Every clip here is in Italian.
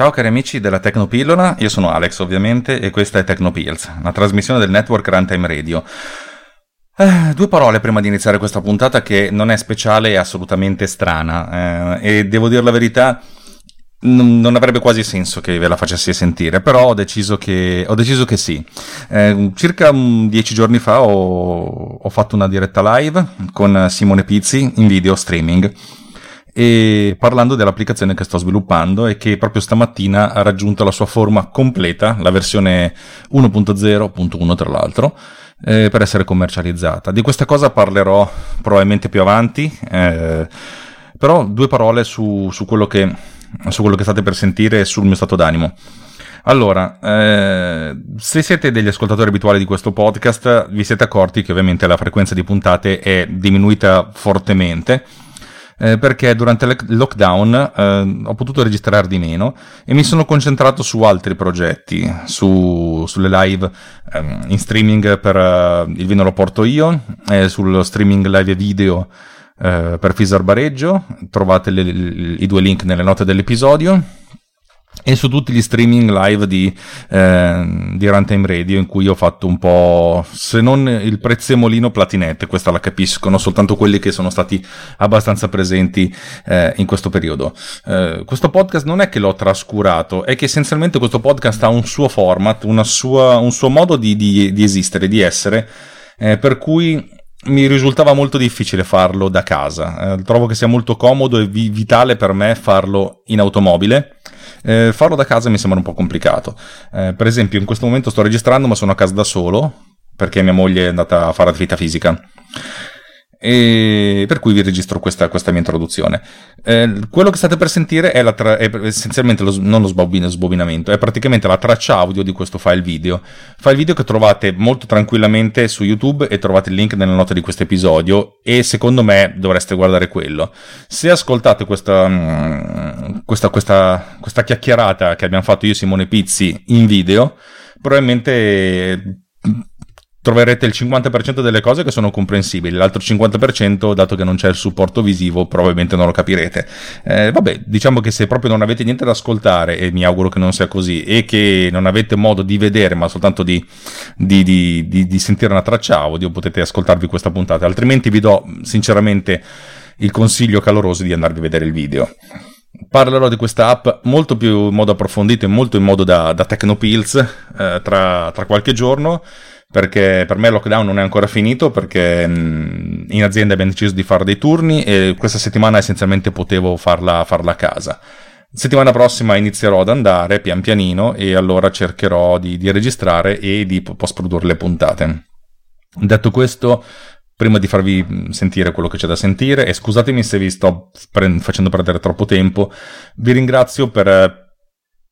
Ciao cari amici della Tecnopillola, io sono Alex ovviamente e questa è Tecnopills, una trasmissione del network Runtime Radio. Eh, due parole prima di iniziare questa puntata che non è speciale, è assolutamente strana eh, e devo dire la verità, non, avrebbe quasi senso che ve la facessi sentire, però ho deciso che, ho deciso che sì. Eh, circa dieci giorni fa ho, ho fatto una diretta live con Simone Pizzi in video streaming e parlando dell'applicazione che sto sviluppando e che proprio stamattina ha raggiunto la sua forma completa, la versione 1.0.1 tra l'altro, eh, per essere commercializzata. Di questa cosa parlerò probabilmente più avanti, eh, però due parole su, su, quello che, su quello che state per sentire e sul mio stato d'animo. Allora, eh, se siete degli ascoltatori abituali di questo podcast, vi siete accorti che ovviamente la frequenza di puntate è diminuita fortemente eh, perché durante il lockdown eh, ho potuto registrare di meno e mi sono concentrato su altri progetti, su, sulle live eh, in streaming per uh, Il vino lo porto io, sullo streaming live video eh, per Fisar Bareggio, trovate le, le, i due link nelle note dell'episodio e su tutti gli streaming live di, eh, di Runtime Radio in cui ho fatto un po', se non il prezzemolino platinette, questa la capiscono soltanto quelli che sono stati abbastanza presenti eh, in questo periodo. Eh, questo podcast non è che l'ho trascurato, è che essenzialmente questo podcast ha un suo format, sua, un suo modo di, di, di esistere, di essere, eh, per cui mi risultava molto difficile farlo da casa. Eh, trovo che sia molto comodo e vi- vitale per me farlo in automobile eh, farlo da casa mi sembra un po' complicato. Eh, per esempio, in questo momento sto registrando, ma sono a casa da solo perché mia moglie è andata a fare attività fisica e per cui vi registro questa, questa mia introduzione. Eh, quello che state per sentire è, tra- è essenzialmente lo, non lo sbobin- sbobinamento, è praticamente la traccia audio di questo file video. File video che trovate molto tranquillamente su YouTube e trovate il link nelle note di questo episodio e secondo me dovreste guardare quello. Se ascoltate questa, mm, questa, questa, questa chiacchierata che abbiamo fatto io e Simone Pizzi in video, probabilmente troverete il 50% delle cose che sono comprensibili, l'altro 50%, dato che non c'è il supporto visivo, probabilmente non lo capirete. Eh, vabbè, diciamo che se proprio non avete niente da ascoltare, e mi auguro che non sia così, e che non avete modo di vedere, ma soltanto di, di, di, di sentire una traccia audio, potete ascoltarvi questa puntata, altrimenti vi do sinceramente il consiglio caloroso di andarvi a vedere il video. Parlerò di questa app molto più in modo approfondito e molto in modo da, da Tecnopills eh, tra, tra, qualche giorno perché per me il lockdown non è ancora finito perché mm, in azienda abbiamo deciso di fare dei turni e questa settimana essenzialmente potevo farla, farla a casa. Settimana prossima inizierò ad andare pian pianino e allora cercherò di, di registrare e di post produrre le puntate. Detto questo, prima di farvi mm, sentire quello che c'è da sentire, e scusatemi se vi sto pre- facendo perdere troppo tempo, vi ringrazio per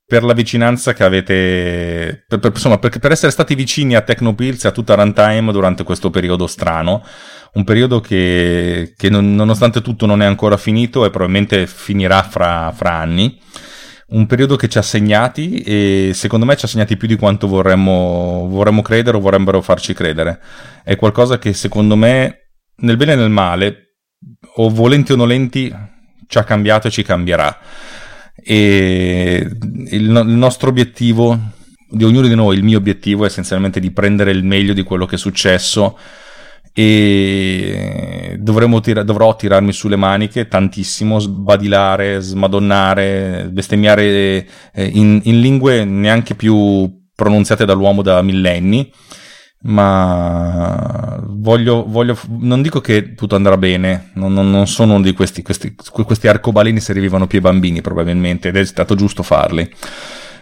per la vicinanza che avete, per, per, insomma, per, per, essere stati vicini a Tecnopills e a tutta Runtime durante questo periodo strano, un periodo che, che non, nonostante tutto non è ancora finito e probabilmente finirà fra, fra, anni, un periodo che ci ha segnati e secondo me ci ha segnati più di quanto vorremmo, vorremmo credere o vorrebbero farci credere. È qualcosa che secondo me, nel bene e nel male, o volenti o nolenti, ci ha cambiato e ci cambierà e il, il nostro obiettivo di ognuno di noi, il mio obiettivo è essenzialmente di prendere il meglio di quello che è successo e tira- dovrò tirarmi sulle maniche tantissimo, sbadilare, smadonnare, bestemmiare eh, in, in lingue neanche più pronunziate dall'uomo da millenni ma voglio, voglio, non dico che tutto andrà bene, non, non, non sono uno di questi, questi, questi arcobaleni se rivivano più i bambini probabilmente ed è stato giusto farli,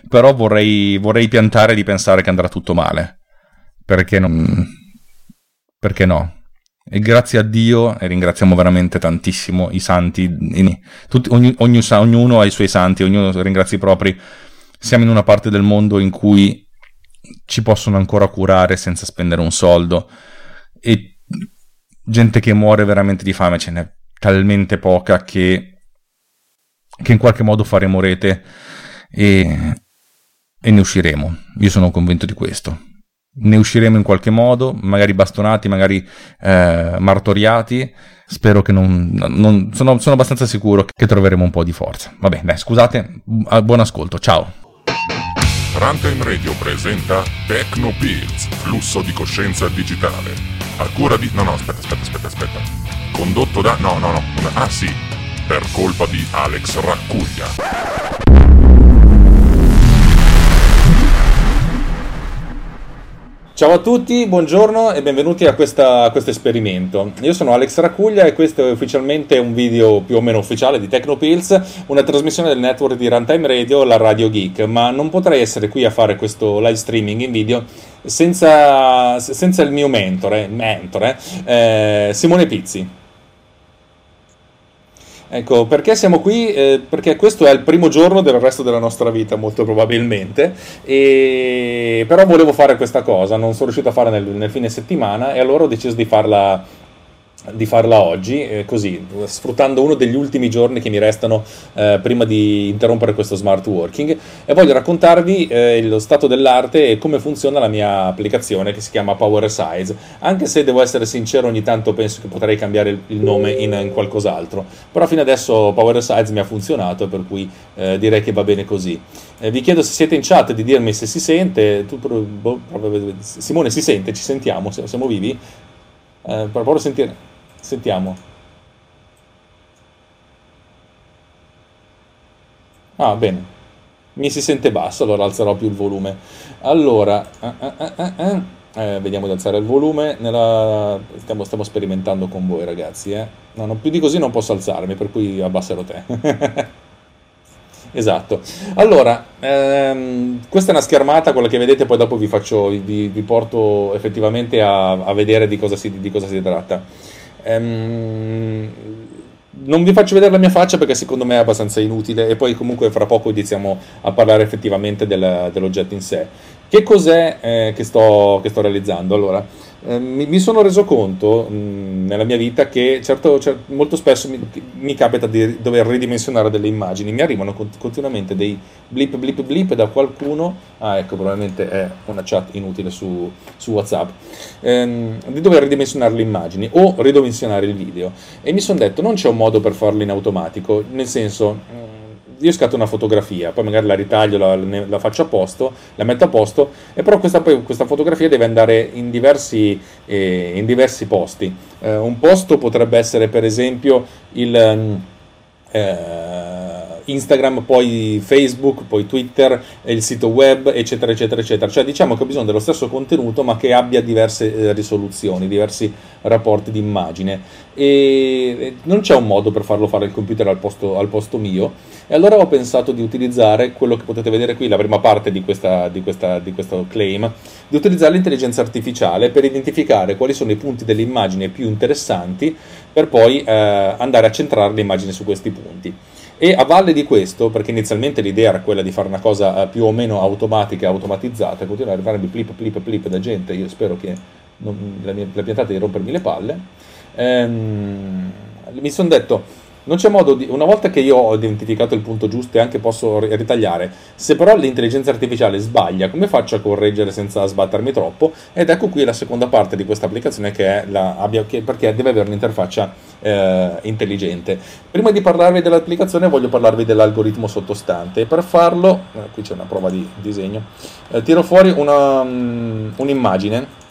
però vorrei, vorrei piantare di pensare che andrà tutto male, perché non, perché no? E grazie a Dio, e ringraziamo veramente tantissimo i santi, tutti, ogni, ogni, ognuno ha i suoi santi, ognuno ringrazia i propri, siamo in una parte del mondo in cui ci possono ancora curare senza spendere un soldo e gente che muore veramente di fame ce n'è talmente poca che, che in qualche modo faremo rete e, e ne usciremo. Io sono convinto di questo. ne usciremo in qualche modo, magari bastonati, magari eh, martoriati. Spero che non. non sono, sono, abbastanza sicuro che troveremo un po' di forza. Vabbè, dai, scusate, buon ascolto, ciao. Runtime Radio presenta Techno Pills, flusso di coscienza digitale. A cura di. No, no, aspetta, aspetta, aspetta, aspetta. Condotto da. No, no, no. Ah, sì. Per colpa di Alex Raccuglia. Ciao a tutti, buongiorno e benvenuti a, questa, a, questo esperimento. Io sono Alex Racuglia e questo è ufficialmente un video più o meno ufficiale di Tecnopills, una trasmissione del network di Runtime Radio, la Radio Geek, ma non potrei essere qui a fare questo live streaming in video senza, senza il mio mentore, mentore eh, Simone Pizzi. Ecco, perché siamo qui? Eh, perché questo è il primo giorno del resto della nostra vita, molto probabilmente, e... però volevo fare questa cosa, non sono riuscito a fare nel, nel fine settimana e allora ho deciso di farla di farla oggi, eh, così, sfruttando uno degli ultimi giorni che mi restano eh, prima di interrompere questo smart working. E voglio raccontarvi eh, lo stato dell'arte e come funziona la mia applicazione che si chiama Power Size, anche se devo essere sincero ogni tanto penso che potrei cambiare il, nome in, in, qualcos'altro, però fino adesso Power Size mi ha funzionato per cui eh, direi che va bene così. Eh, vi chiedo se siete in chat di dirmi se si sente, tu, boh, Simone si sente, ci sentiamo, siamo vivi? Eh, per proprio sentire... Sentiamo. Ah, bene. Mi si sente basso, allora alzerò più il volume. Allora, eh, eh, eh, eh, eh vediamo di alzare il volume. Nella... Stiamo, stiamo, sperimentando con voi, ragazzi. Eh. No, non, più di così non posso alzarmi, per cui abbasserò te. esatto. Allora, ehm, questa è una schermata, quella che vedete, poi dopo vi, faccio, vi, vi porto effettivamente a, a vedere di cosa, si, di cosa si tratta. Ehm, non vi faccio vedere la mia faccia perché secondo me è abbastanza inutile e poi comunque fra poco iniziamo a parlare effettivamente del, dell'oggetto in sé. Che cos'è eh, che, sto, che sto realizzando? Allora, Ehm, mi, mi, sono reso conto mh, nella mia vita che certo, certo, molto spesso mi, mi, capita di dover ridimensionare delle immagini, mi arrivano cont- continuamente dei blip blip blip da qualcuno, ah ecco probabilmente è una chat inutile su, su Whatsapp, ehm, di dover ridimensionare le immagini o ridimensionare il video. E mi sono detto non c'è un modo per farlo in automatico, nel senso io scatto una fotografia, poi magari la ritaglio, la, la, faccio a posto, la metto a posto, e però questa, questa fotografia deve andare in diversi, eh, in diversi posti. Eh, un posto potrebbe essere per esempio il... Mm, eh, Instagram, poi Facebook, poi Twitter, il sito web, eccetera, eccetera, eccetera. Cioè diciamo che ho bisogno dello stesso contenuto ma che abbia diverse eh, risoluzioni, diversi rapporti di immagine e non c'è un modo per farlo fare il computer al posto, al posto mio e allora ho pensato di utilizzare quello che potete vedere qui, la prima parte di, questa, di, questa, di questo claim, di utilizzare l'intelligenza artificiale per identificare quali sono i punti dell'immagine più interessanti per poi eh, andare a centrare l'immagine su questi punti. E a valle di questo, perché inizialmente l'idea era quella di fare una cosa eh, più o meno automatica e automatizzata, continuare a arrivare flip, flip, flip da gente, io spero che non, la, mia, la piantata di rompermi le palle, ehm, mi sono detto non c'è modo di, una volta che io ho identificato il punto giusto e anche posso ritagliare, se però l'intelligenza artificiale sbaglia, come faccio a correggere senza sbattermi troppo? Ed ecco qui la seconda parte di questa applicazione che è la, abbia, che, perché deve avere un'interfaccia eh, intelligente. Prima di parlarvi dell'applicazione voglio parlarvi dell'algoritmo sottostante per farlo, eh, qui c'è una prova di disegno, eh, tiro fuori una, um, un'immagine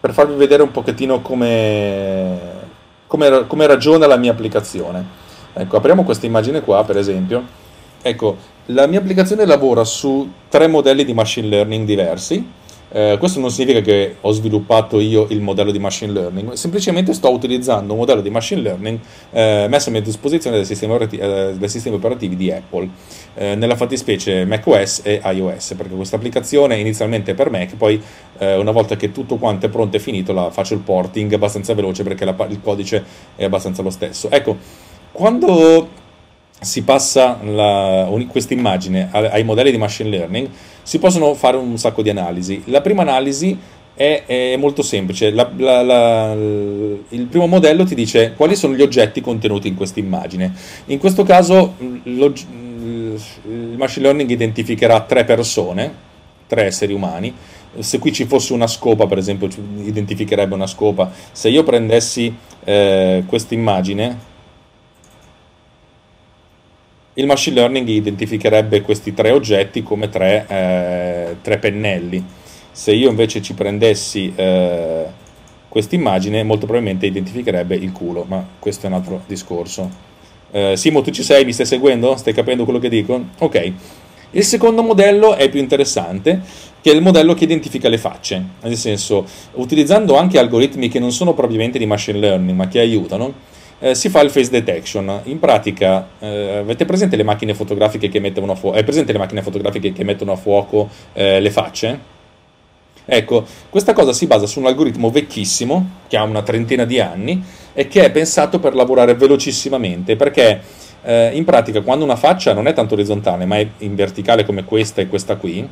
per farvi vedere un pochettino come come, come ragiona la mia applicazione. Ecco, apriamo questa immagine qua, per esempio. Ecco, la mia applicazione lavora su tre modelli di machine learning diversi eh, questo non significa che ho sviluppato io il modello di machine learning, semplicemente sto utilizzando un modello di machine learning eh, messo a mia disposizione dai sistemi, eh, dai sistemi operativi di Apple, eh, nella fattispecie macOS e iOS, perché questa applicazione inizialmente è per Mac, poi una volta che tutto quanto è pronto e finito la faccio il porting abbastanza veloce perché la, il codice è abbastanza lo stesso. Ecco, quando si passa questa immagine ai modelli di machine learning, si possono fare un sacco di analisi. La prima analisi è, è molto semplice. La, la, la, il primo modello ti dice quali sono gli oggetti contenuti in questa immagine. In questo caso il machine learning identificherà tre persone, tre esseri umani, se qui ci fosse una scopa, per esempio, identificherebbe una scopa. Se io prendessi eh, questa immagine, il machine learning identificherebbe questi tre oggetti come tre, eh, tre pennelli. Se io invece ci prendessi eh, questa immagine, molto probabilmente identificherebbe il culo, ma questo è un altro discorso. Eh, Simo, tu ci sei? Mi stai seguendo? Stai capendo quello che dico? Ok. Il secondo modello è più interessante, che è il modello che identifica le facce, nel senso, utilizzando anche algoritmi che non sono propriamente di machine learning, ma che aiutano, eh, si fa il face detection. In pratica, eh, avete presente le macchine fotografiche che mettono a fuoco, presente le macchine fotografiche che mettono a fuoco eh, le facce? Ecco, questa cosa si basa su un algoritmo vecchissimo, che ha una trentina di anni, e che è pensato per lavorare velocissimamente, perché eh, in pratica quando una faccia non è tanto orizzontale ma è in verticale come questa e questa qui,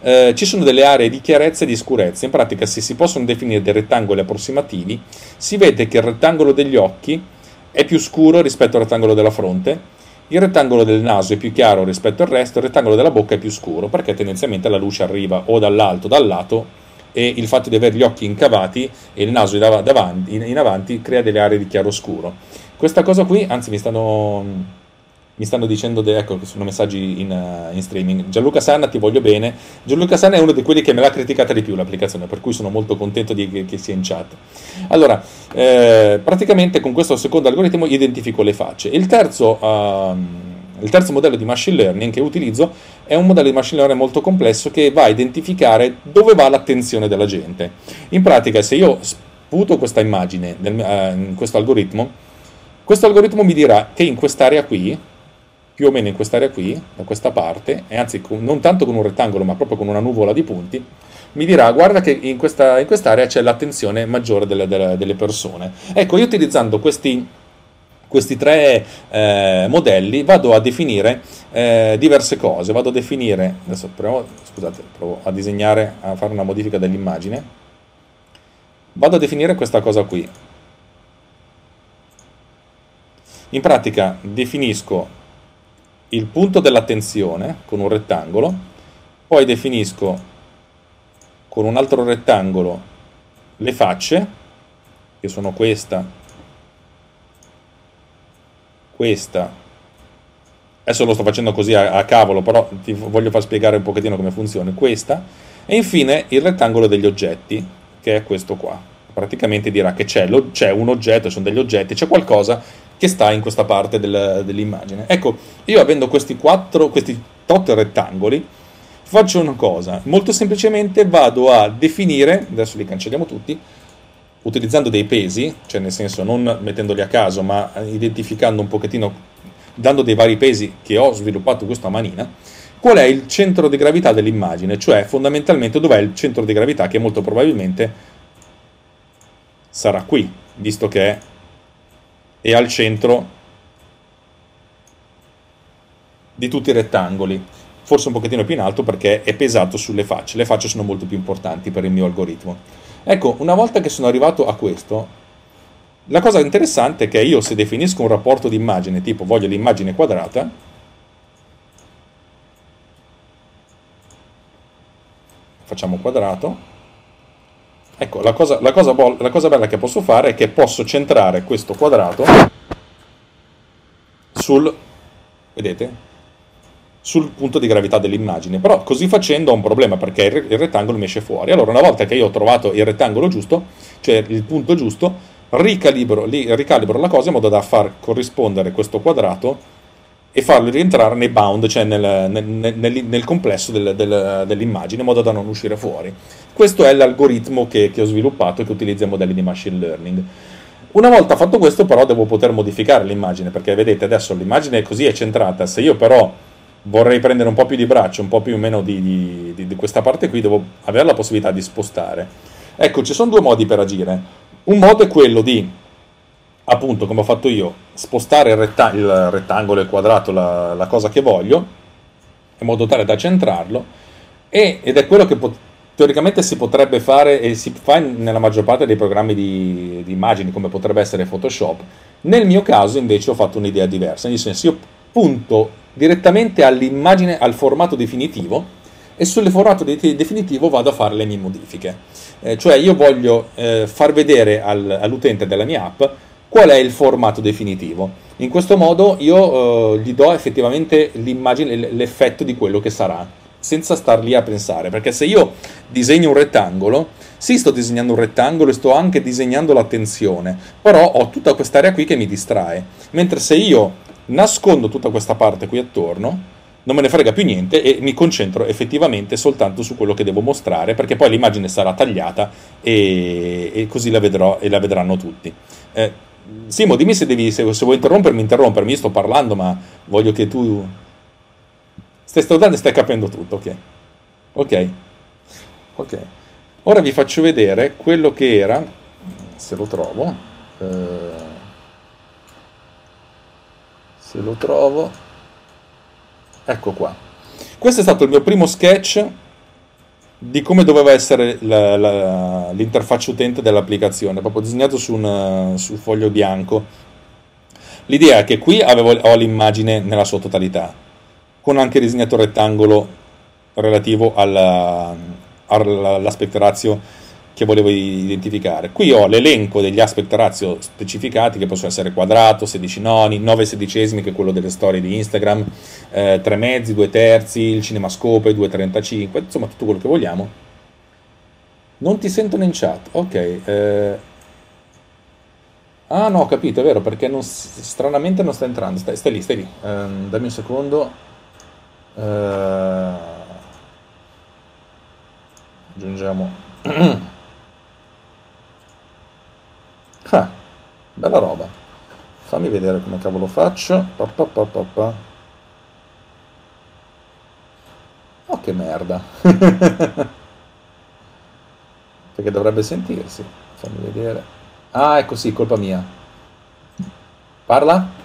eh, ci sono delle aree di chiarezza e di scurezza. In pratica se si possono definire dei rettangoli approssimativi, si vede che il rettangolo degli occhi è più scuro rispetto al rettangolo della fronte, il rettangolo del naso è più chiaro rispetto al resto, il rettangolo della bocca è più scuro, perché tendenzialmente la luce arriva o dall'alto o dal lato e il fatto di avere gli occhi incavati e il naso davanti, in avanti crea delle aree di chiaroscuro. Questa cosa qui, anzi mi stanno, mi stanno dicendo, de, ecco che sono messaggi in, uh, in, streaming, Gianluca Sanna ti voglio bene, Gianluca Sanna è uno di quelli che me l'ha criticata di più l'applicazione, per cui sono molto contento di, che, che sia in chat. Allora, eh, praticamente con questo secondo algoritmo identifico le facce. Il terzo... Uh, il terzo modello di machine learning che utilizzo è un modello di machine learning molto complesso che va a identificare dove va l'attenzione della gente. In pratica, se io sputo questa immagine nel, uh, in questo algoritmo, questo algoritmo mi dirà che in quest'area qui, più o meno in quest'area qui, da questa parte, e anzi con, non tanto con un rettangolo ma proprio con una nuvola di punti, mi dirà guarda che in, questa, in quest'area c'è l'attenzione maggiore delle, delle, delle persone. Ecco, io utilizzando questi questi tre eh, modelli vado a definire eh, diverse cose. Vado a definire, adesso provo, scusate, provo a disegnare, a fare una modifica dell'immagine. Vado a definire questa cosa qui. In pratica definisco il punto dell'attenzione con un rettangolo, poi definisco con un altro rettangolo le facce, che sono questa questa. Adesso lo sto facendo così a, a, cavolo però ti voglio far spiegare un pochettino come funziona. Questa. E infine il rettangolo degli oggetti che è questo qua. Praticamente dirà che c'è, un oggetto, sono degli oggetti, c'è qualcosa che sta in questa parte del, dell'immagine. Ecco, io avendo questi quattro, questi tot rettangoli, faccio una cosa, molto semplicemente vado a definire, adesso li cancelliamo tutti, utilizzando dei pesi, cioè nel senso non mettendoli a caso, ma identificando un pochettino, dando dei vari pesi che ho sviluppato questa manina, qual è il centro di gravità dell'immagine, cioè fondamentalmente dov'è il centro di gravità che molto probabilmente sarà qui, visto che è al centro di tutti i rettangoli, forse un pochettino più in alto perché è pesato sulle facce, le facce sono molto più importanti per il mio algoritmo. Ecco, una volta che sono arrivato a questo, la cosa interessante è che io se definisco un rapporto di immagine, tipo voglio l'immagine quadrata, facciamo quadrato, ecco, la cosa, la, cosa, la cosa bella che posso fare è che posso centrare questo quadrato sul, vedete, sul punto di gravità dell'immagine. Però così facendo ho un problema perché il rettangolo mi esce fuori. Allora, una volta che io ho trovato il rettangolo giusto, cioè il punto giusto, ricalibro, ricalibro la cosa in modo da far corrispondere questo quadrato e farlo rientrare nei bound, cioè nel, nel, nel, nel complesso del, del, dell'immagine, in modo da non uscire fuori. Questo è l'algoritmo che, che ho sviluppato e che utilizza i modelli di machine learning. Una volta fatto questo, però, devo poter modificare l'immagine, perché vedete adesso l'immagine è così è centrata. Se io però vorrei prendere un po' più di braccio, un po' più o meno di, di, di, di questa parte qui, devo avere la possibilità di spostare. Ecco, ci sono due modi per agire. Un modo è quello di, appunto, come ho fatto io, spostare il, retta- il rettangolo, il quadrato, la, la, cosa che voglio, in modo tale da centrarlo, e, ed è quello che pot- teoricamente si potrebbe fare e si fa nella maggior parte dei programmi di, di immagini, come potrebbe essere Photoshop. Nel mio caso, invece, ho fatto un'idea diversa, nel senso io punto direttamente all'immagine, al formato definitivo, e sul formato de- definitivo vado a fare le mie modifiche. Eh, cioè io voglio eh, far vedere al, all'utente della mia app qual è il formato definitivo. In questo modo io eh, gli do effettivamente l'immagine, l'effetto di quello che sarà, senza star lì a pensare, perché se io disegno un rettangolo, sì sto disegnando un rettangolo e sto anche disegnando l'attenzione, però ho tutta quest'area qui che mi distrae, mentre se io nascondo tutta questa parte qui attorno, non me ne frega più niente e mi concentro effettivamente soltanto su quello che devo mostrare, perché poi l'immagine sarà tagliata e, e così la vedrò e la vedranno tutti. Eh, Simo, dimmi se, devi, se, se, vuoi interrompermi, interrompermi, io sto parlando, ma voglio che tu stai studiando e stai capendo tutto, ok? Ok. Ok. Ora vi faccio vedere quello che era, se lo trovo, eh, se lo trovo, ecco qua. Questo è stato il mio primo sketch di come doveva essere la, la, l'interfaccia utente dell'applicazione, proprio disegnato su un su foglio bianco. L'idea è che qui avevo, ho l'immagine nella sua totalità, con anche disegnato rettangolo relativo alla, all'aspect ratio che volevo identificare. Qui ho l'elenco degli aspect ratio specificati che possono essere quadrato, 16 noni, 9 sedicesimi che è quello delle storie di Instagram, eh, 3 mezzi, 2 terzi, il cinemascope, 2,35, insomma tutto quello che vogliamo. Non ti sentono in chat, ok. Eh... Ah no, ho capito, è vero, perché non, stranamente non sta entrando, stai, stai lì, stai lì, eh, dammi un secondo. Eh... Aggiungiamo Ah, bella roba. Fammi vedere come cavolo faccio. Pa, pa, pa, pa, pa. Oh, che merda. Perché dovrebbe sentirsi. Fammi vedere. Ah, ecco sì, colpa mia. Parla?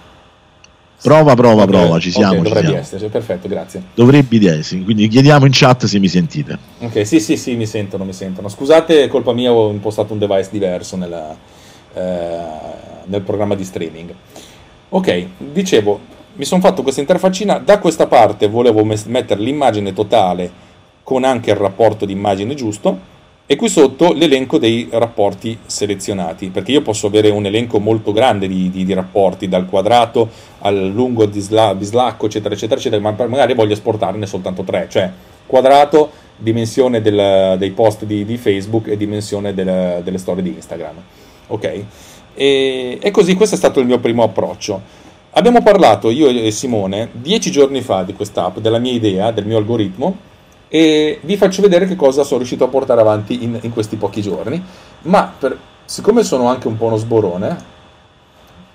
Prova, prova, okay. prova, ci siamo. Okay, dovrebbe siamo. esserci, perfetto, grazie. Dovrebbe essere, quindi chiediamo in chat se mi sentite. Ok, sì, sì, sì, mi sentono, mi sentono. Scusate, colpa mia, ho impostato un device diverso nella, nel programma di streaming. Ok, dicevo, mi sono fatto questa interfaccina, da questa parte volevo mettere l'immagine totale con anche il rapporto di immagine giusto e qui sotto l'elenco dei rapporti selezionati, perché io posso avere un elenco molto grande di, di, di rapporti, dal quadrato al lungo bislacco, eccetera, eccetera, eccetera, ma magari voglio esportarne soltanto tre, cioè quadrato, dimensione del, dei post di, di, Facebook e dimensione del, delle storie di Instagram ok? E, e così questo è stato il mio primo approccio. Abbiamo parlato io e Simone dieci giorni fa di quest'app, della mia idea, del mio algoritmo e vi faccio vedere che cosa sono riuscito a portare avanti in, in questi pochi giorni. Ma per, siccome sono anche un po' uno sborone,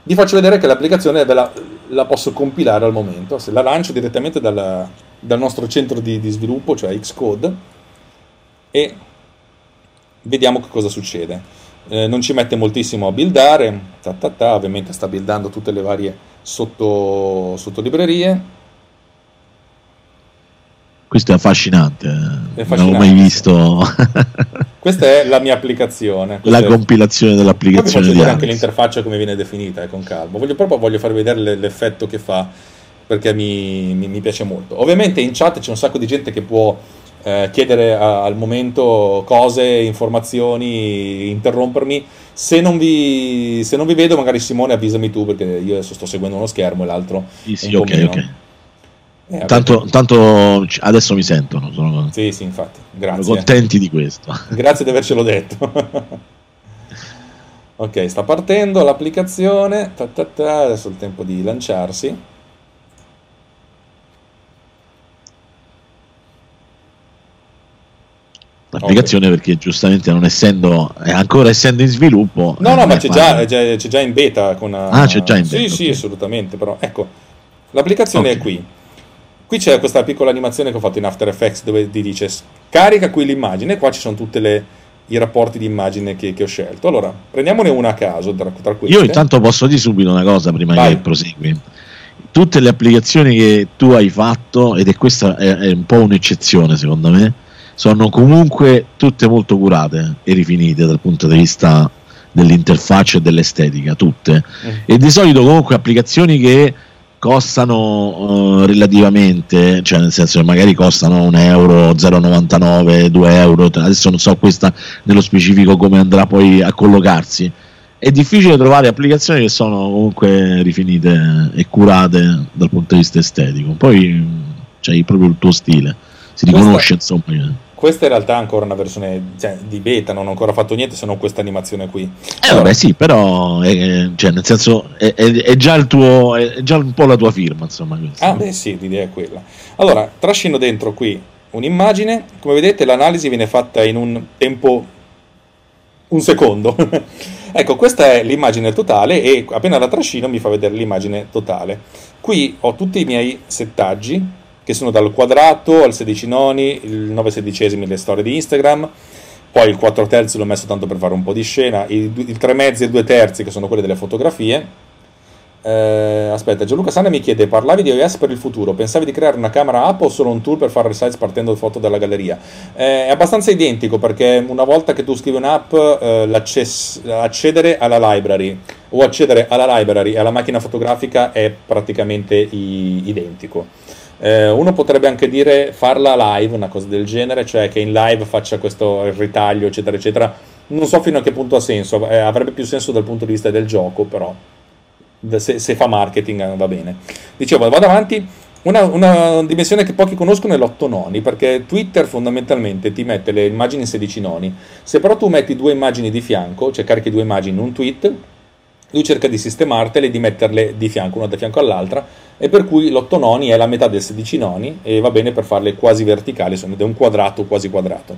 vi faccio vedere che l'applicazione la, la, posso compilare al momento. Se la lancio direttamente dal, dal nostro centro di, di, sviluppo, cioè Xcode, e vediamo che cosa succede eh, non ci mette moltissimo a buildare, ta ta ta, ovviamente sta buildando tutte le varie sotto, sotto librerie. Questo è affascinante, è affascinante. non avevo mai visto. Questa è la mia applicazione. Questa la è... compilazione dell'applicazione. Poi vi faccio anche l'interfaccia come viene definita, eh, con calma. Voglio proprio voglio farvi vedere l'effetto che fa perché mi, mi, mi piace molto. Ovviamente in chat c'è un sacco di gente che può eh, chiedere a, al momento cose, informazioni, interrompermi. Se non, vi, se non vi vedo, magari Simone avvisami tu perché io adesso sto seguendo uno schermo e l'altro. Sì, sì, ok, ok. Eh, tanto, tanto, adesso mi sentono. Sono, sì, sì, infatti. Grazie. Sono contenti di questo. Grazie di avercelo detto. ok, sta partendo l'applicazione. Ta ta ta, adesso è il tempo di lanciarsi. L'applicazione okay. perché giustamente non essendo ancora essendo in sviluppo no no eh, ma c'è già, c'è, c'è già, in beta con una... ah c'è già in beta sì okay. sì assolutamente però ecco l'applicazione okay. è qui qui c'è questa piccola animazione che ho fatto in After Effects dove ti dice carica qui l'immagine qua ci sono tutti i rapporti di immagine che, che, ho scelto allora prendiamone una a caso tra, tra io intanto posso dire subito una cosa prima Vai. che prosegui tutte le applicazioni che tu hai fatto ed è questa è, è un po' un'eccezione secondo me sono comunque tutte molto curate e rifinite dal punto di vista dell'interfaccia e dell'estetica, tutte. Mm. E di solito comunque applicazioni che costano uh, relativamente, cioè nel senso che magari costano un euro, 0,99, 2 euro, adesso non so questa nello specifico come andrà poi a collocarsi. È difficile trovare applicazioni che sono comunque rifinite e curate dal punto di vista estetico. Poi c'hai proprio il tuo stile, si riconosce Questa... insomma questa in realtà è ancora una versione cioè, di beta, non ho ancora fatto niente se non questa animazione qui. Eh allora, vabbè sì, però è, cioè, nel senso è, è, è, già il tuo, è già un po' la tua firma, insomma. Questa. Ah beh sì, l'idea è quella. Allora, trascino dentro qui un'immagine, come vedete l'analisi viene fatta in un tempo un secondo. ecco, questa è l'immagine totale e appena la trascino mi fa vedere l'immagine totale. Qui ho tutti i miei settaggi che sono dal quadrato al 16 noni, il 9 sedicesimi le storie di Instagram, poi il 4 terzi l'ho messo tanto per fare un po' di scena, il, il 3 mezzi e il 2 terzi che sono quelle delle fotografie. Eh, aspetta, Gianluca Sanna mi chiede: parlavi di iOS per il futuro? Pensavi di creare una camera app o solo un tool per fare resize partendo foto dalla galleria? Eh, è abbastanza identico perché una volta che tu scrivi un'app, eh, accedere alla library o accedere alla library e alla macchina fotografica è praticamente i- identico. Eh, uno potrebbe anche dire farla live, una cosa del genere, cioè che in live faccia questo ritaglio, eccetera, eccetera. Non so fino a che punto ha senso, eh, avrebbe più senso dal punto di vista del gioco, però se, se fa marketing eh, va bene. Dicevo, vado avanti. Una, una, dimensione che pochi conoscono è l'8 noni, perché Twitter fondamentalmente ti mette le immagini in 16 noni. Se però tu metti due immagini di fianco, cioè carichi due immagini in un tweet, lui cerca di sistemartele e di metterle di fianco, una da fianco all'altra, e per cui l'8 noni è la metà del 16 noni e va bene per farle quasi verticali, sono un quadrato quasi quadrato.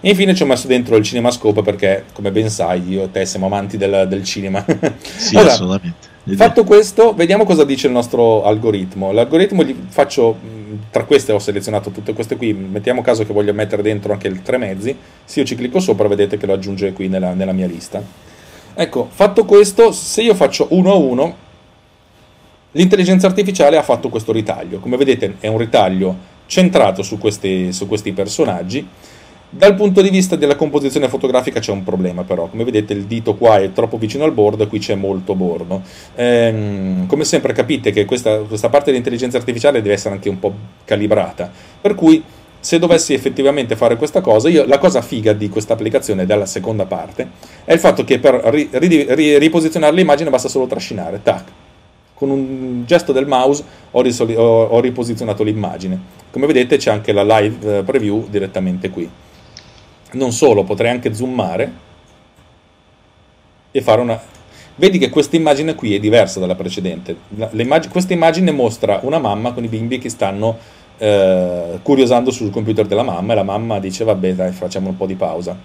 E infine ci ho messo dentro il CinemaScope perché, come ben sai, io e te siamo amanti del, del cinema. Sì, allora, assolutamente. Fatto questo, vediamo cosa dice il nostro algoritmo. L'algoritmo gli faccio, tra queste ho selezionato tutte queste qui, mettiamo caso che voglio mettere dentro anche il 3 mezzi, se io ci clicco sopra vedete che lo aggiunge qui nella, nella mia lista. Ecco, fatto questo, se io faccio 1 a 1, l'intelligenza artificiale ha fatto questo ritaglio. Come vedete è un ritaglio centrato su questi, su questi personaggi. Dal punto di vista della composizione fotografica c'è un problema però, come vedete il dito qua è troppo vicino al bordo, qui c'è molto bordo. Ehm, come sempre capite che questa, questa parte dell'intelligenza artificiale deve essere anche un po' calibrata, per cui se dovessi effettivamente fare questa cosa, io, la cosa figa di questa applicazione della seconda parte è il fatto che per ri, ri, riposizionare l'immagine basta solo trascinare, tac. Con un gesto del mouse ho, risoli, ho, ho riposizionato l'immagine. Come vedete c'è anche la live eh, preview direttamente qui. Non solo, potrei anche zoomare e fare una... Vedi che questa immagine qui è diversa dalla precedente. questa immagine mostra una mamma con i bimbi che stanno eh, curiosando sul computer della mamma e la mamma dice vabbè dai facciamo un po' di pausa.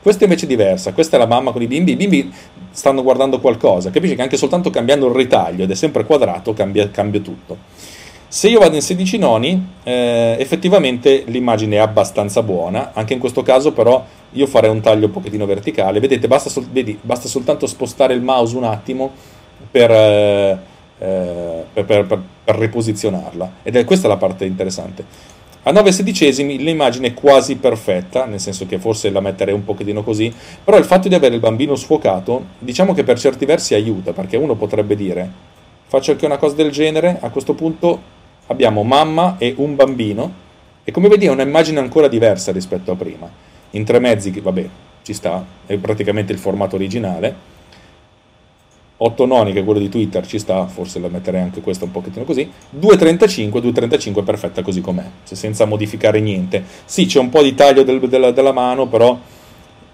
Questa invece è diversa, questa è la mamma con i bimbi, i bimbi stanno guardando qualcosa, capisci che anche soltanto cambiando il ritaglio ed è sempre quadrato cambia, cambia tutto. Se io vado in 16 noni, eh, effettivamente l'immagine è abbastanza buona, anche in questo caso però io farei un taglio un pochettino verticale, vedete basta, sol- vedi, basta soltanto spostare il mouse un attimo per... Eh, eh, per, per, per, riposizionarla. Ed è questa la parte interessante. A 9 sedicesimi l'immagine è quasi perfetta, nel senso che forse la metterei un pochettino così, però il fatto di avere il bambino sfocato, diciamo che per certi versi aiuta, perché uno potrebbe dire, faccio anche una cosa del genere, a questo punto abbiamo mamma e un bambino, e come vedi è un'immagine ancora diversa rispetto a prima. In tre mezzi, vabbè, ci sta, è praticamente il formato originale, 8 noni che è quello di Twitter ci sta, forse la metterei anche questa un pochettino così, 2.35, 2.35 è perfetta così com'è, cioè senza modificare niente. Sì, c'è un po' di taglio del, della, della, mano, però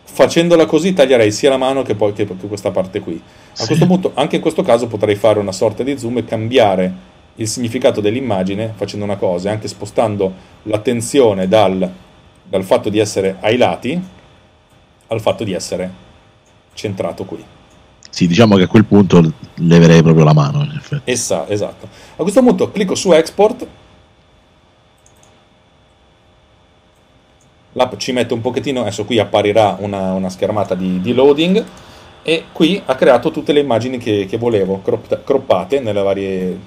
facendola così taglierei sia la mano che poi che, che questa parte qui. A sì. questo punto, anche in questo caso potrei fare una sorta di zoom e cambiare il significato dell'immagine facendo una cosa, anche spostando l'attenzione dal, dal fatto di essere ai lati al fatto di essere centrato qui. Sì, diciamo che a quel punto leverei proprio la mano. In effetti. Essa, esatto. A questo punto clicco su export. L'app ci mette un pochettino, adesso qui apparirà una, una schermata di, di, loading e qui ha creato tutte le immagini che, che volevo, crop, croppate nelle varie,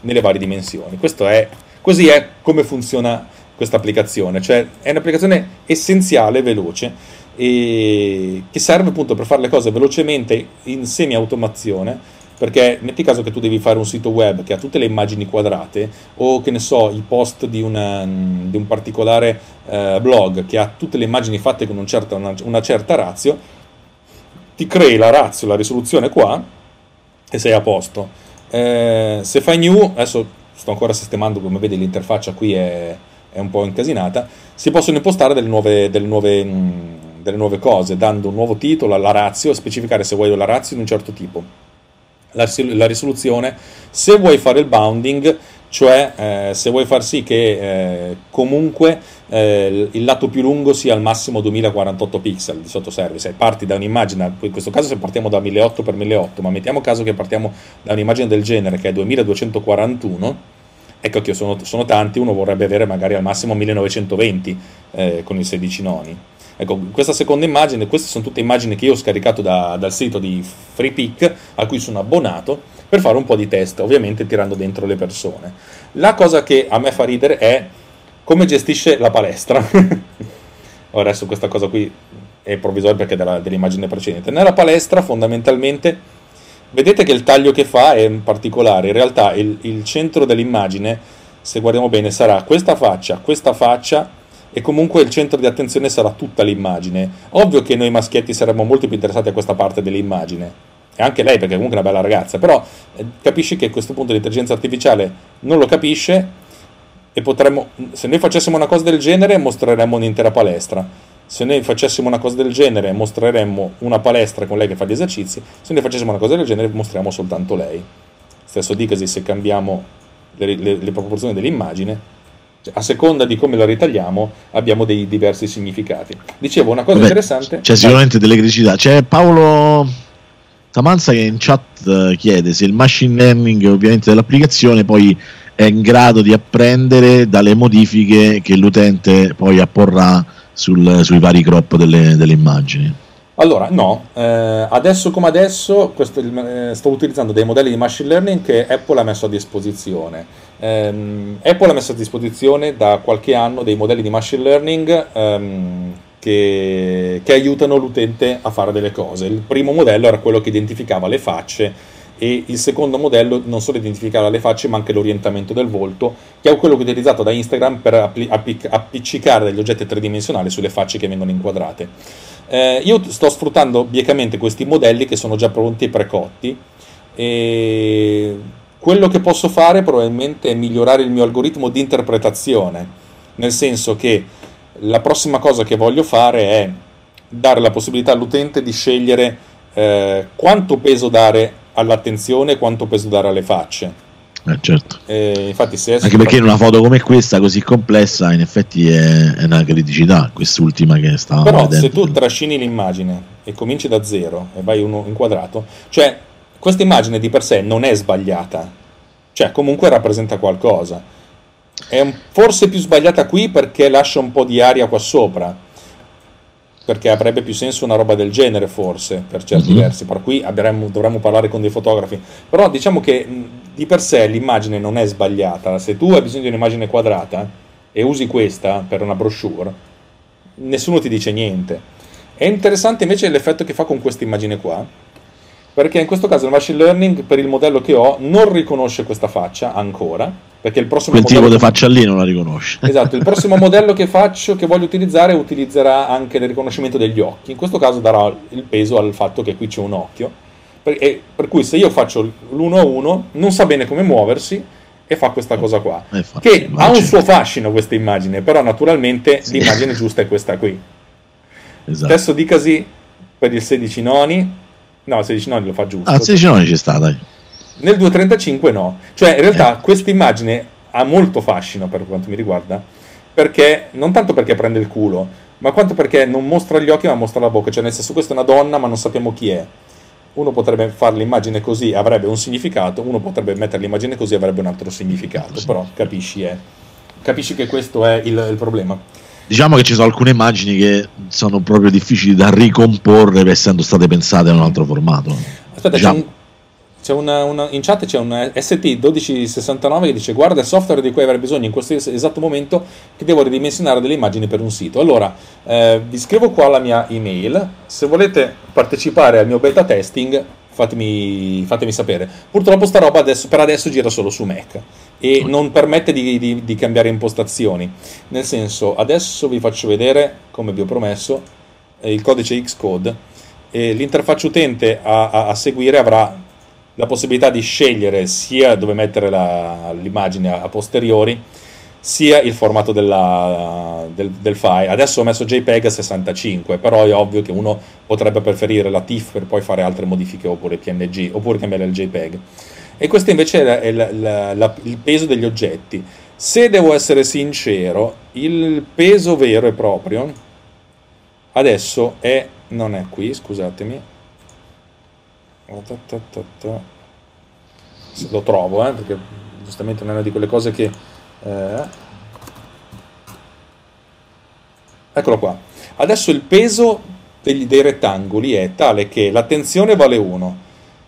nelle varie dimensioni. Questo è, così è come funziona questa applicazione, cioè è un'applicazione essenziale, veloce e che serve appunto per fare le cose velocemente in semi-automazione perché metti caso che tu devi fare un sito web che ha tutte le immagini quadrate o che ne so i post di, una, di un particolare eh, blog che ha tutte le immagini fatte con un certo, una, una certa razio ti crei la razio, la risoluzione qua e sei a posto. Eh, se fai new adesso sto ancora sistemando come vedi l'interfaccia qui è, è un po' incasinata si possono impostare delle nuove, delle nuove mh, delle nuove cose, dando un nuovo titolo alla razio, specificare se vuoi la razio di un certo tipo la, la risoluzione, se vuoi fare il bounding, cioè eh, se vuoi far sì che eh, comunque eh, il lato più lungo sia al massimo 2048 pixel di sottoservice, parti da un'immagine, in questo caso se partiamo da 18x1008, ma mettiamo caso che partiamo da un'immagine del genere che è 2241, ecco che sono, sono tanti, uno vorrebbe avere magari al massimo 1920 eh, con i 16 noni. Ecco, questa seconda immagine, queste sono tutte immagini che io ho scaricato da, dal sito di FreePic, a cui sono abbonato, per fare un po' di test, ovviamente tirando dentro le persone. La cosa che a me fa ridere è come gestisce la palestra. Ora adesso questa cosa qui è provvisoria perché è della, dell'immagine precedente. Nella palestra fondamentalmente vedete che il taglio che fa è particolare, in realtà il, il centro dell'immagine, se guardiamo bene, sarà questa faccia, questa faccia e comunque il centro di attenzione sarà tutta l'immagine. Ovvio che noi maschietti saremmo molto più interessati a questa parte dell'immagine, e anche lei perché comunque è una bella ragazza, però eh, capisci che a questo punto l'intelligenza artificiale non lo capisce e potremmo, se noi facessimo una cosa del genere mostreremmo un'intera palestra. Se noi facessimo una cosa del genere mostreremmo una palestra con lei che fa gli esercizi, se noi facessimo una cosa del genere mostriamo soltanto lei. Stesso dicasi se cambiamo le, le, le proporzioni dell'immagine, cioè, a seconda di come la ritagliamo abbiamo dei diversi significati. Dicevo una cosa Vabbè, interessante. C'è sicuramente delle criticità. C'è Paolo Tamanza che in chat eh, chiede se il machine learning ovviamente dell'applicazione poi è in grado di apprendere dalle modifiche che l'utente poi apporrà sul, sui vari crop delle, delle immagini. Allora, no, eh, adesso come adesso questo, eh, sto utilizzando dei modelli di machine learning che Apple ha messo a disposizione. Um, Apple ha messo a disposizione da qualche anno dei modelli di machine learning um, che, che, aiutano l'utente a fare delle cose. Il primo modello era quello che identificava le facce e il secondo modello non solo identificava le facce ma anche l'orientamento del volto, che è quello che è utilizzato da Instagram per applic- appiccicare degli oggetti tridimensionali sulle facce che vengono inquadrate. Eh, io sto sfruttando biecamente questi modelli che sono già pronti e precotti e quello che posso fare probabilmente è migliorare il mio algoritmo di interpretazione, nel senso che la prossima cosa che voglio fare è dare la possibilità all'utente di scegliere eh, quanto peso dare all'attenzione e quanto peso dare alle facce. Eh, certo. Eh, infatti se Anche perché in una foto come questa, così complessa, in effetti è, è una criticità, quest'ultima che sta. Però vedendo. se tu trascini l'immagine e cominci da zero e vai uno inquadrato, cioè questa immagine di per sé non è sbagliata, cioè comunque rappresenta qualcosa. È forse più sbagliata qui perché lascia un po' di aria qua sopra, perché avrebbe più senso una roba del genere forse, per certi mm-hmm. versi, per cui avremmo, dovremmo parlare con dei fotografi. Però diciamo che di per sé l'immagine non è sbagliata, se tu hai bisogno di un'immagine quadrata e usi questa per una brochure, nessuno ti dice niente. È interessante invece l'effetto che fa con questa immagine qua, perché in questo caso il machine learning per il modello che ho non riconosce questa faccia ancora perché il prossimo quel tipo di faccia lì non la riconosce esatto il prossimo modello che faccio che voglio utilizzare utilizzerà anche il riconoscimento degli occhi in questo caso darà il peso al fatto che qui c'è un occhio per, per cui se io faccio l'1 a 1 non sa bene come muoversi e fa questa cosa qua che immagine. ha un suo fascino questa immagine però naturalmente sì. l'immagine giusta è questa qui esatto. stesso dicasi per il 16 noni No, 16 noni lo fa giusto. Ah, 16 noni ci sta, dai. Nel 235 no. Cioè, in realtà, eh. questa immagine ha molto fascino per quanto mi riguarda, perché non tanto perché prende il culo, ma quanto perché non mostra gli occhi ma mostra la bocca. Cioè, nel senso, questa è una donna ma non sappiamo chi è. Uno potrebbe fare l'immagine così, avrebbe un significato, uno potrebbe mettere l'immagine così, avrebbe un altro significato. Però capisci, eh. capisci che questo è il, il problema. Diciamo che ci sono alcune immagini che sono proprio difficili da ricomporre essendo state pensate in un altro formato. Aspetta, diciamo. c'è, un, c'è una, una, in chat c'è un ST1269 che dice guarda il software di cui avrei bisogno in questo esatto momento che devo ridimensionare delle immagini per un sito. Allora, eh, vi scrivo qua la mia email, se volete partecipare al mio beta testing fatemi, fatemi sapere. Purtroppo sta roba adesso, per adesso gira solo su Mac e non permette di, di, di, cambiare impostazioni. Nel senso, adesso vi faccio vedere, come vi ho promesso, eh, il codice Xcode. E l'interfaccia utente a, a, a, seguire avrà la possibilità di scegliere sia dove mettere la, l'immagine a, a posteriori, sia il formato della, del, del, file. Adesso ho messo JPEG a 65, però è ovvio che uno potrebbe preferire la TIFF per poi fare altre modifiche oppure PNG, oppure cambiare il JPEG. E questo invece è, la, la, la, il peso degli oggetti. Se devo essere sincero, il peso vero e proprio adesso è, non è qui, scusatemi. Lo trovo, eh, perché giustamente non è una di quelle cose che eh. Eccolo qua. Adesso il peso degli, dei rettangoli è tale che la tensione vale 1,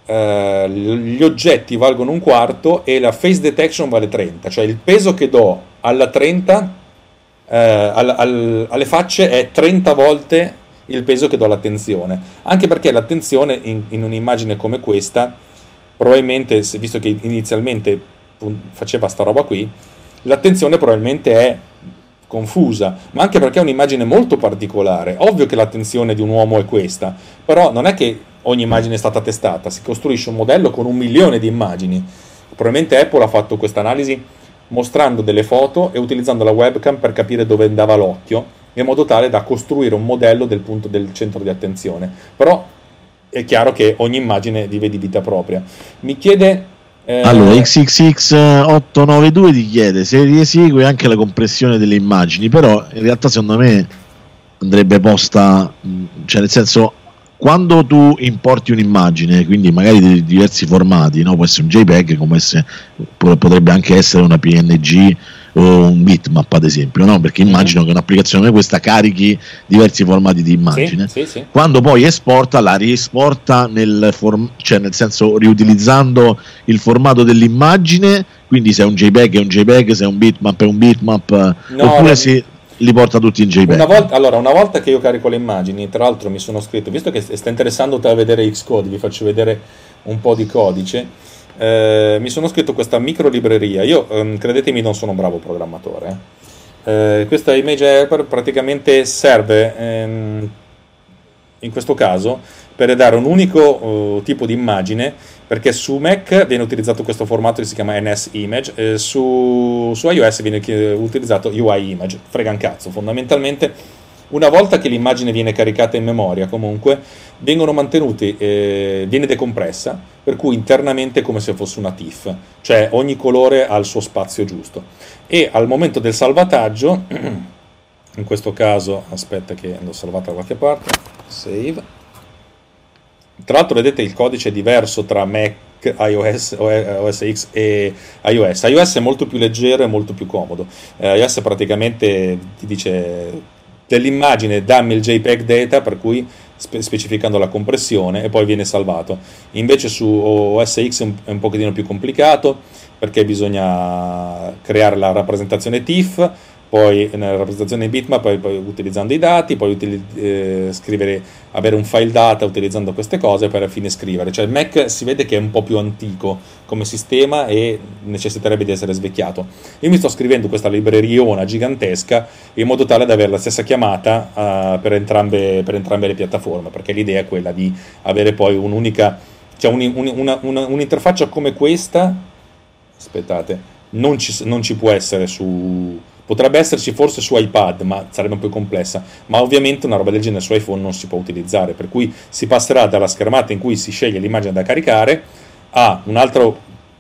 eh, gli oggetti valgono un quarto e la face detection vale 30, cioè il peso che do alla 30 eh, al, al, alle facce è 30 volte il peso che do alla tensione, anche perché la tensione in, in un'immagine come questa, probabilmente, visto che inizialmente faceva sta roba qui, l'attenzione probabilmente è confusa, ma anche perché è un'immagine molto particolare. Ovvio che l'attenzione di un uomo è questa, però non è che ogni immagine è stata testata, si costruisce un modello con un milione di immagini. Probabilmente Apple ha fatto questa analisi mostrando delle foto e utilizzando la webcam per capire dove andava l'occhio, in modo tale da costruire un modello del punto del centro di attenzione. Però è chiaro che ogni immagine vive di vita propria. Mi chiede eh... Allora, XXX892 ti chiede se riesegue anche la compressione delle immagini, però in realtà secondo me andrebbe posta, cioè nel senso, quando tu importi un'immagine, quindi magari di diversi formati, no? può essere un JPEG, come essere, potrebbe anche essere una PNG o un bitmap ad esempio, no? perché immagino che un'applicazione come questa carichi diversi formati di immagine. Sì, sì, sì. Quando poi esporta, la riesporta nel, form- cioè nel senso riutilizzando il formato dell'immagine, quindi se è un JPEG è un JPEG, se è un bitmap è un bitmap, no, oppure no. si li porta tutti in JPEG. Una volta, allora, una volta che io carico le immagini, tra l'altro mi sono scritto, visto che sta interessando te a vedere Xcode, vi faccio vedere un po' di codice eh, mi sono scritto questa micro libreria. Io, ehm, credetemi, non sono un bravo programmatore. Eh, questa image helper praticamente serve ehm, in questo caso per dare un unico uh, tipo di immagine perché su Mac viene utilizzato questo formato che si chiama NS Image eh, su, su, iOS viene utilizzato UI Image frega un cazzo fondamentalmente una volta che l'immagine viene caricata in memoria, comunque, eh, viene decompressa, per cui internamente è come se fosse una TIFF, cioè ogni colore ha il suo spazio giusto. E al momento del salvataggio, in questo caso, aspetta che l'ho salvata da qualche parte, save. Tra l'altro vedete il codice è diverso tra Mac, iOS, OS X e iOS. iOS è molto più leggero e molto più comodo. Eh, iOS praticamente ti dice dell'immagine dammi il JPEG data per cui spe- specificando la compressione e poi viene salvato. Invece su OS X è un, è un pochettino più complicato perché bisogna creare la rappresentazione TIFF poi nella rappresentazione bitmap poi, poi utilizzando i dati, poi utili- eh, scrivere, avere un file data utilizzando queste cose per fine scrivere. Cioè il Mac si vede che è un po' più antico come sistema e necessiterebbe di essere svecchiato. Io mi sto scrivendo questa libreriona gigantesca in modo tale da avere la stessa chiamata uh, per, entrambe, per, entrambe, le piattaforme, perché l'idea è quella di avere poi un'unica, cioè un, un, una, una, un'interfaccia come questa, aspettate, non ci, non ci può essere su Potrebbe esserci forse su iPad, ma sarebbe un po' complessa, ma ovviamente una roba del genere su iPhone non si può utilizzare, per cui si passerà dalla schermata in cui si sceglie l'immagine da caricare a un altro,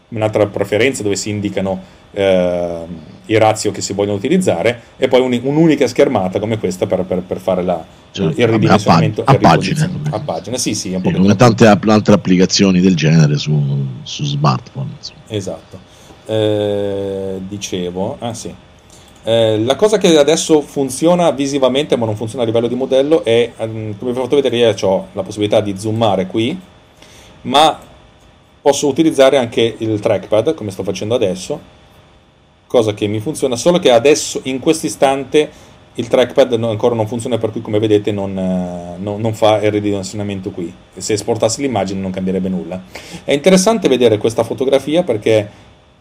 un'altra preferenza dove si indicano eh, i razio che si vogliono utilizzare e poi un, un'unica schermata come questa per, per, per fare la, cioè, il ridimensionamento a, pagina. a pagina. Sì, sì, un po come tante altre applicazioni del genere su, su smartphone. Insomma. Esatto. Eh, dicevo, ah sì. Eh, la cosa che adesso funziona visivamente ma non funziona a livello di modello è, ehm, come vi ho fatto vedere io ho la possibilità di zoomare qui, ma posso utilizzare anche il trackpad come sto facendo adesso, cosa che mi funziona, solo che adesso in questo istante il trackpad ancora non funziona per cui come vedete non, eh, non, non fa il ridimensionamento qui. Se esportassi l'immagine non cambierebbe nulla. È interessante vedere questa fotografia perché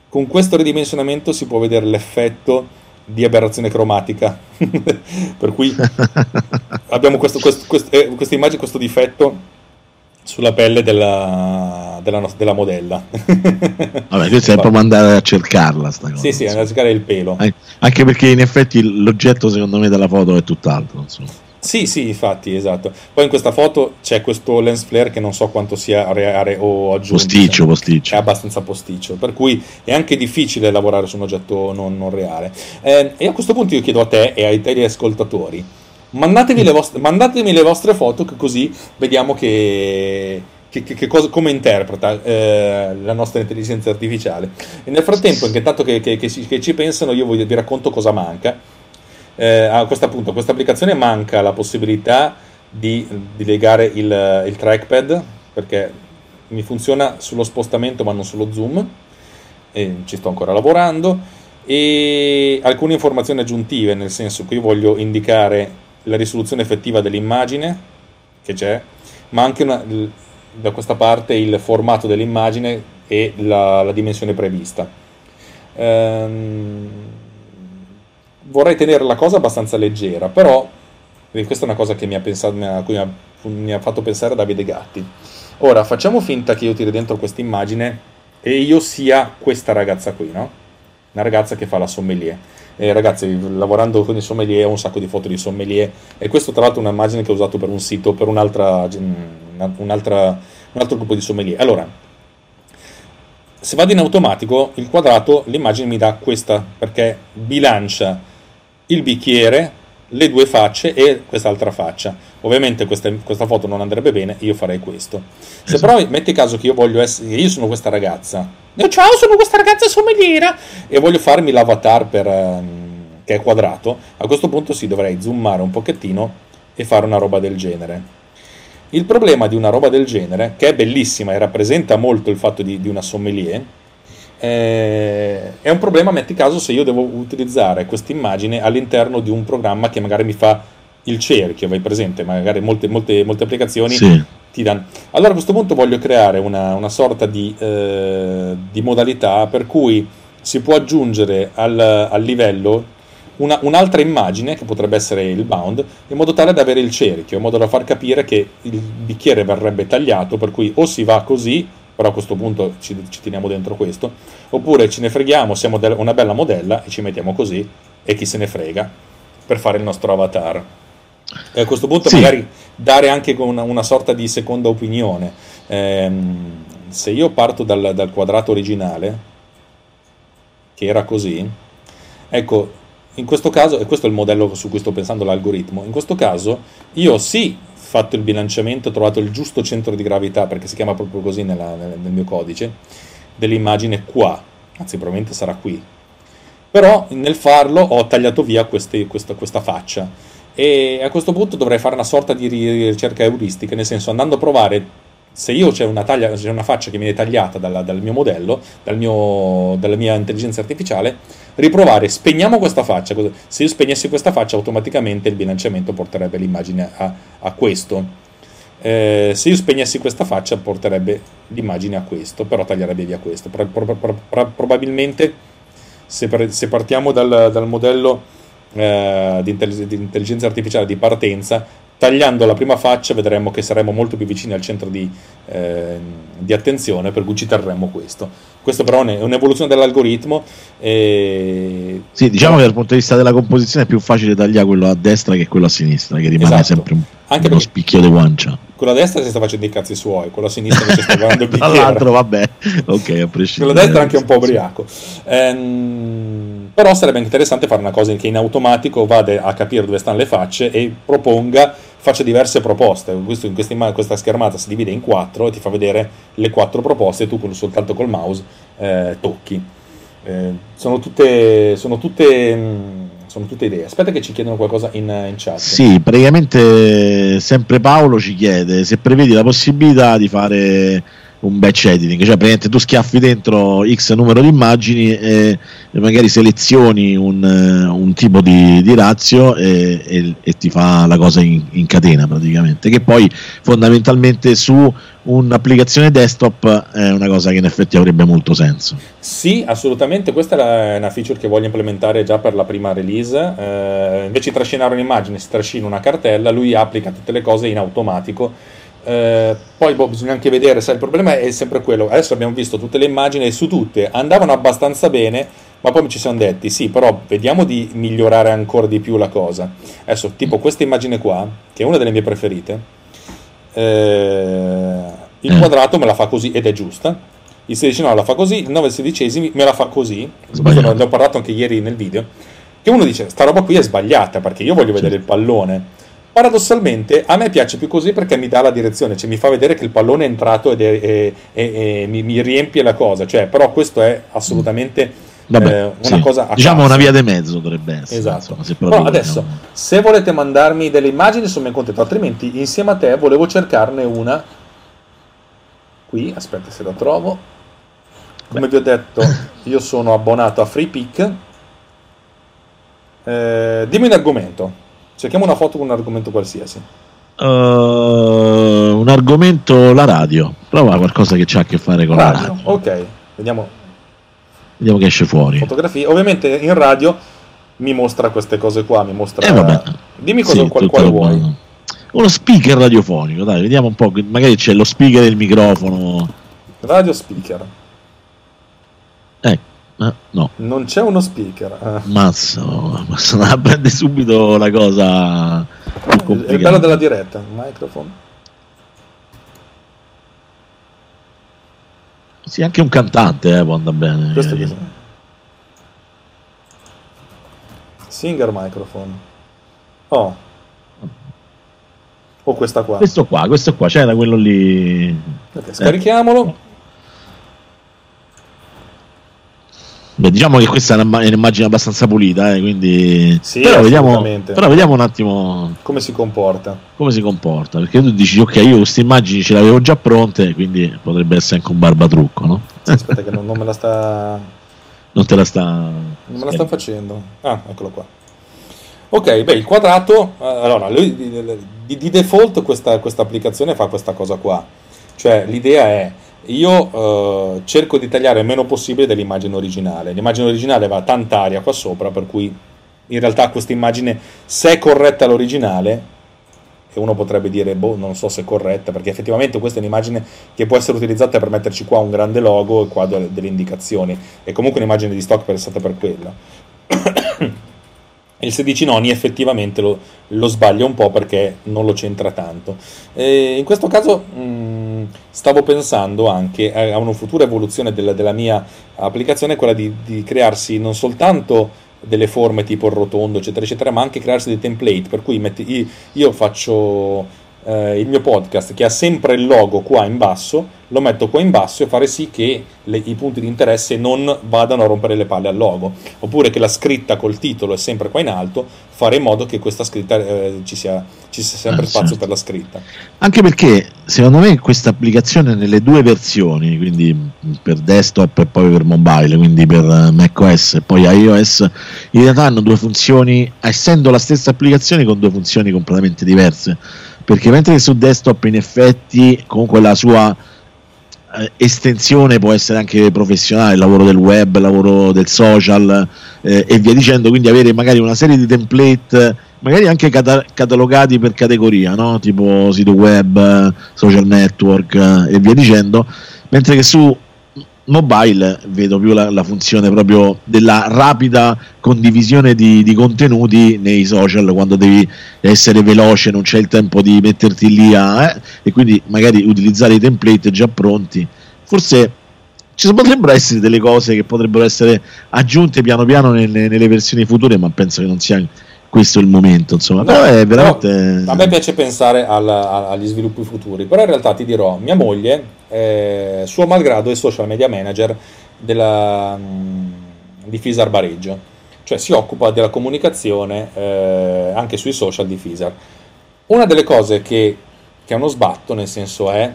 con questo ridimensionamento si può vedere l'effetto di aberrazione cromatica per cui abbiamo questo, questo, questo, eh, questa immagine questo difetto sulla pelle della, della, della modella. Vabbè, questo è proprio andare a cercarla. Sta cosa, sì, sì, andare a cercare il pelo. Anche perché in effetti l'oggetto, secondo me, della foto è tutt'altro. Insomma. Sì, sì, infatti, esatto. Poi in questa foto c'è questo lens flare che non so quanto sia reale o aggiunto. Posticcio, posticcio. È abbastanza posticcio, per cui è anche difficile lavorare su un oggetto non, non reale. Eh, e a questo punto io chiedo a te e ai teri ascoltatori, mandatemi le, vostre, mandatemi le vostre foto che così vediamo che, che, che cosa, come interpreta eh, la nostra intelligenza artificiale. E nel frattempo, intanto che, che, ci pensano, io vi racconto cosa manca eh, a questo punto questa applicazione manca la possibilità di, di legare il, il, trackpad perché mi funziona sullo spostamento ma non sullo zoom e ci sto ancora lavorando e alcune informazioni aggiuntive nel senso che io voglio indicare la risoluzione effettiva dell'immagine che c'è ma anche una, da questa parte il formato dell'immagine e la, la dimensione prevista. Ehm, vorrei tenere la cosa abbastanza leggera, però questa è una cosa mi pensato, mi ha, mi ha, fatto pensare Davide Gatti. Ora, facciamo finta che io tiri dentro questa immagine e io sia questa ragazza qui, no? Una ragazza che fa la sommelier. E ragazzi, lavorando con i sommelier ho un sacco di foto di sommelier e questo tra l'altro è un'immagine che ho usato per un sito, per un'altra, un'altra, un altro gruppo di sommelier. Allora, se vado in automatico, il quadrato, l'immagine mi dà questa, perché bilancia il bicchiere, le due facce e quest'altra faccia. Ovviamente questa, questa foto non andrebbe bene, io farei questo. Se esatto. però metti caso che io voglio essere, io sono questa ragazza, ciao sono questa ragazza sommeliera e voglio farmi l'avatar per, um, che è quadrato, a questo punto sì dovrei zoomare un pochettino e fare una roba del genere. Il problema di una roba del genere, che è bellissima e rappresenta molto il fatto di, di una sommelier, eh, è un problema, metti caso, se io devo utilizzare questa immagine all'interno di un programma che magari mi fa il cerchio, vai presente, magari molte, molte, molte applicazioni sì. ti danno. Allora a questo punto voglio creare una, una sorta di, eh, di, modalità per cui si può aggiungere al, al livello una, un'altra immagine, che potrebbe essere il bound, in modo tale da avere il cerchio, in modo da far capire che il bicchiere verrebbe tagliato, per cui o si va così però a questo punto ci, ci teniamo dentro questo, oppure ce ne freghiamo, siamo de- una bella modella e ci mettiamo così e chi se ne frega per fare il nostro avatar. E a questo punto sì. magari dare anche una, una, sorta di seconda opinione. Ehm, se io parto dal, dal quadrato originale, che era così, ecco, in questo caso, e questo è il modello su cui sto pensando l'algoritmo, in questo caso io sì fatto il bilanciamento, ho trovato il giusto centro di gravità, perché si chiama proprio così nella, nel, nel mio codice, dell'immagine qua, anzi probabilmente sarà qui. Però nel farlo ho tagliato via queste, questa, questa faccia e a questo punto dovrei fare una sorta di ricerca euristica, nel senso andando a provare se io c'è una, taglia, c'è una faccia che viene tagliata dalla, dal mio modello, dal mio, dalla mia intelligenza artificiale, riprovare, spegniamo questa faccia, se io spegnessi questa faccia automaticamente il bilanciamento porterebbe l'immagine a, a questo. Eh, se io spegnessi questa faccia porterebbe l'immagine a questo, però taglierebbe via questo. Pro, pro, pro, probabilmente se, per, se, partiamo dal, dal modello eh, di, intelligenza artificiale di partenza, tagliando la prima faccia vedremo che saremo molto più vicini al centro di, eh, di attenzione, per cui ci terremo questo. Questo però è un'evoluzione dell'algoritmo. E... Sì, diciamo che dal punto di vista della composizione è più facile tagliare quello a destra che quello a sinistra, che rimane esatto. sempre un, Anche uno spicchio di guancia. Quello a destra si sta facendo i cazzi suoi, quello a sinistra invece sta guardando il bicchiere. Dall'altro vabbè, ok, a prescindere. Quello a destra è anche un po' ubriaco. Ehm, però sarebbe interessante fare una cosa che in automatico vada a capire dove stanno le facce e proponga faccia diverse proposte. Questo, in questa, questa, schermata si divide in quattro e ti fa vedere le quattro proposte tu soltanto col mouse eh, tocchi. Eh, sono, tutte, sono, tutte, mm, sono, tutte, idee. Aspetta che ci chiedono qualcosa in, in chat. Sì, praticamente sempre Paolo ci chiede se prevedi la possibilità di fare un batch editing, cioè praticamente tu schiaffi dentro X numero di immagini e, e magari selezioni un, un tipo di, di razio e, e, e, ti fa la cosa in, in, catena praticamente, che poi fondamentalmente su un'applicazione desktop è una cosa che in effetti avrebbe molto senso. Sì, assolutamente, questa è una feature che voglio implementare già per la prima release, eh, invece di trascinare un'immagine si trascina una cartella, lui applica tutte le cose in automatico eh, poi boh, bisogna anche vedere, sai, il problema è sempre quello. Adesso abbiamo visto tutte le immagini e su tutte andavano abbastanza bene, ma poi ci siamo detti, sì, però vediamo di migliorare ancora di più la cosa. Adesso, tipo questa immagine qua, che è una delle mie preferite, eh, il mm. quadrato me la fa così ed è giusta. Il 16 no la fa così, il 9 sedicesimi me la fa così. Questo ne ho parlato anche ieri nel video. Che uno dice, sta roba qui è sbagliata perché io voglio vedere il pallone Paradossalmente a me piace più così perché mi dà la direzione, cioè mi fa vedere che il pallone è entrato ed è, è, è, mi, mi, riempie la cosa, cioè, però questo è assolutamente Vabbè, eh, una sì. cosa a Diciamo una via di mezzo dovrebbe essere. Esatto. Insomma, però adesso, se volete mandarmi delle immagini sono ben contento, altrimenti insieme a te volevo cercarne una qui, aspetta se la trovo. Come Beh. vi ho detto, io sono abbonato a FreePick. Eh, dimmi un argomento. Cerchiamo una foto con un argomento qualsiasi. Uh, un argomento la radio. Prova qualcosa che ha a che fare con radio. la radio. Ok, vediamo. Vediamo che esce fuori. Fotografie. Ovviamente in radio mi mostra queste cose qua. Mi mostra. Eh, vabbè. Dimmi cosa, sì, qual, quale vuoi. Uno speaker radiofonico, dai, vediamo un po'. Magari c'è lo speaker del microfono. Radio speaker. Eh, no. Non c'è uno speaker. Eh. Mazza, Mazza prende subito la cosa più complicata. È bello della diretta, microphone. Sì, anche un cantante eh, può andare bene. Questo è Singer microphone. Oh. O questa qua. Questo qua, questo qua, c'era quello lì. Okay, scarichiamolo. Beh, diciamo che questa è, un'immagine abbastanza pulita, eh, quindi... Sì, però, vediamo, però vediamo un attimo come si comporta. Come si comporta, perché tu dici ok, io queste immagini ce le avevo già pronte, quindi potrebbe essere anche un barbatrucco, no? Sì, aspetta che non, non, me la sta... Non te la sta... Non me la sta facendo. Ah, eccolo qua. Ok, beh, il quadrato... Allora, lui, di, di, default questa, questa applicazione fa questa cosa qua. Cioè, l'idea è io eh, cerco di tagliare il meno possibile dell'immagine originale. L'immagine originale va tanta aria qua sopra, per cui in realtà questa immagine, se è corretta l'originale, e uno potrebbe dire, boh, non so se è corretta, perché effettivamente questa è un'immagine che può essere utilizzata per metterci qua un grande logo e qua delle indicazioni. È comunque un'immagine di stock pensata per quello. Il 16 noni effettivamente lo, lo, sbaglia un po' perché non lo centra tanto. E in questo caso mh, mm, stavo pensando anche a una futura evoluzione della, della mia applicazione, quella di, di, crearsi non soltanto delle forme tipo il rotondo, eccetera, eccetera, ma anche crearsi dei template, per cui metti, io faccio eh, il mio podcast che ha sempre il logo qua in basso, lo metto qua in basso e fare sì che le, i punti di interesse non vadano a rompere le palle al logo, oppure che la scritta col titolo è sempre qua in alto, fare in modo che questa scritta eh, ci, sia, ci, sia, sempre ah, spazio certo. per la scritta. Anche perché secondo me questa applicazione nelle due versioni, quindi per desktop e poi per mobile, quindi per macOS e poi iOS, in realtà hanno due funzioni, essendo la stessa applicazione con due funzioni completamente diverse perché mentre su desktop in effetti comunque la sua eh, estensione può essere anche professionale, il lavoro del web, il lavoro del social eh, e via dicendo, quindi avere magari una serie di template magari anche cata- catalogati per categoria, no? tipo sito web, social network eh, e via dicendo, mentre che su mobile vedo più la, la, funzione proprio della rapida condivisione di, di, contenuti nei social quando devi essere veloce, non c'è il tempo di metterti lì a, eh, e quindi magari utilizzare i template già pronti. Forse ci potrebbero essere delle cose che potrebbero essere aggiunte piano piano nelle, nelle versioni future, ma penso che non sia questo il momento, insomma. No, è veramente... a me piace pensare alla, agli sviluppi futuri, però in realtà ti dirò, mia moglie, eh, suo malgrado, è social media manager della, mh, di Fisar Bareggio, cioè si occupa della comunicazione eh, anche sui social di Fisar. Una delle cose che, che è uno sbatto, nel senso è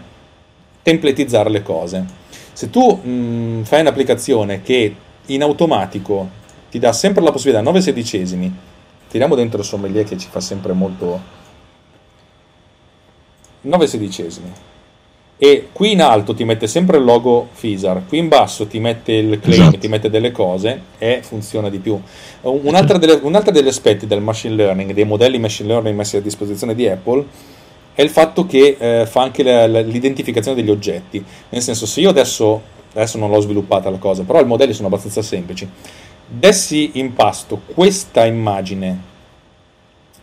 templetizzare le cose. Se tu mh, fai un'applicazione che in automatico ti dà sempre la possibilità 9 sedicesimi, tiriamo dentro il sommelier che ci fa sempre molto 9 sedicesimi e qui in alto ti mette sempre il logo Fisar, qui in basso ti mette il claim, esatto. ti mette delle cose e funziona di più. Un'altra delle, un'altra degli aspetti del machine learning, dei modelli machine learning messi a disposizione di Apple, è il fatto che eh, fa anche la, la, l'identificazione degli oggetti. Nel senso, se io adesso, adesso non l'ho sviluppata la cosa, però i modelli sono abbastanza semplici, dessi in pasto questa immagine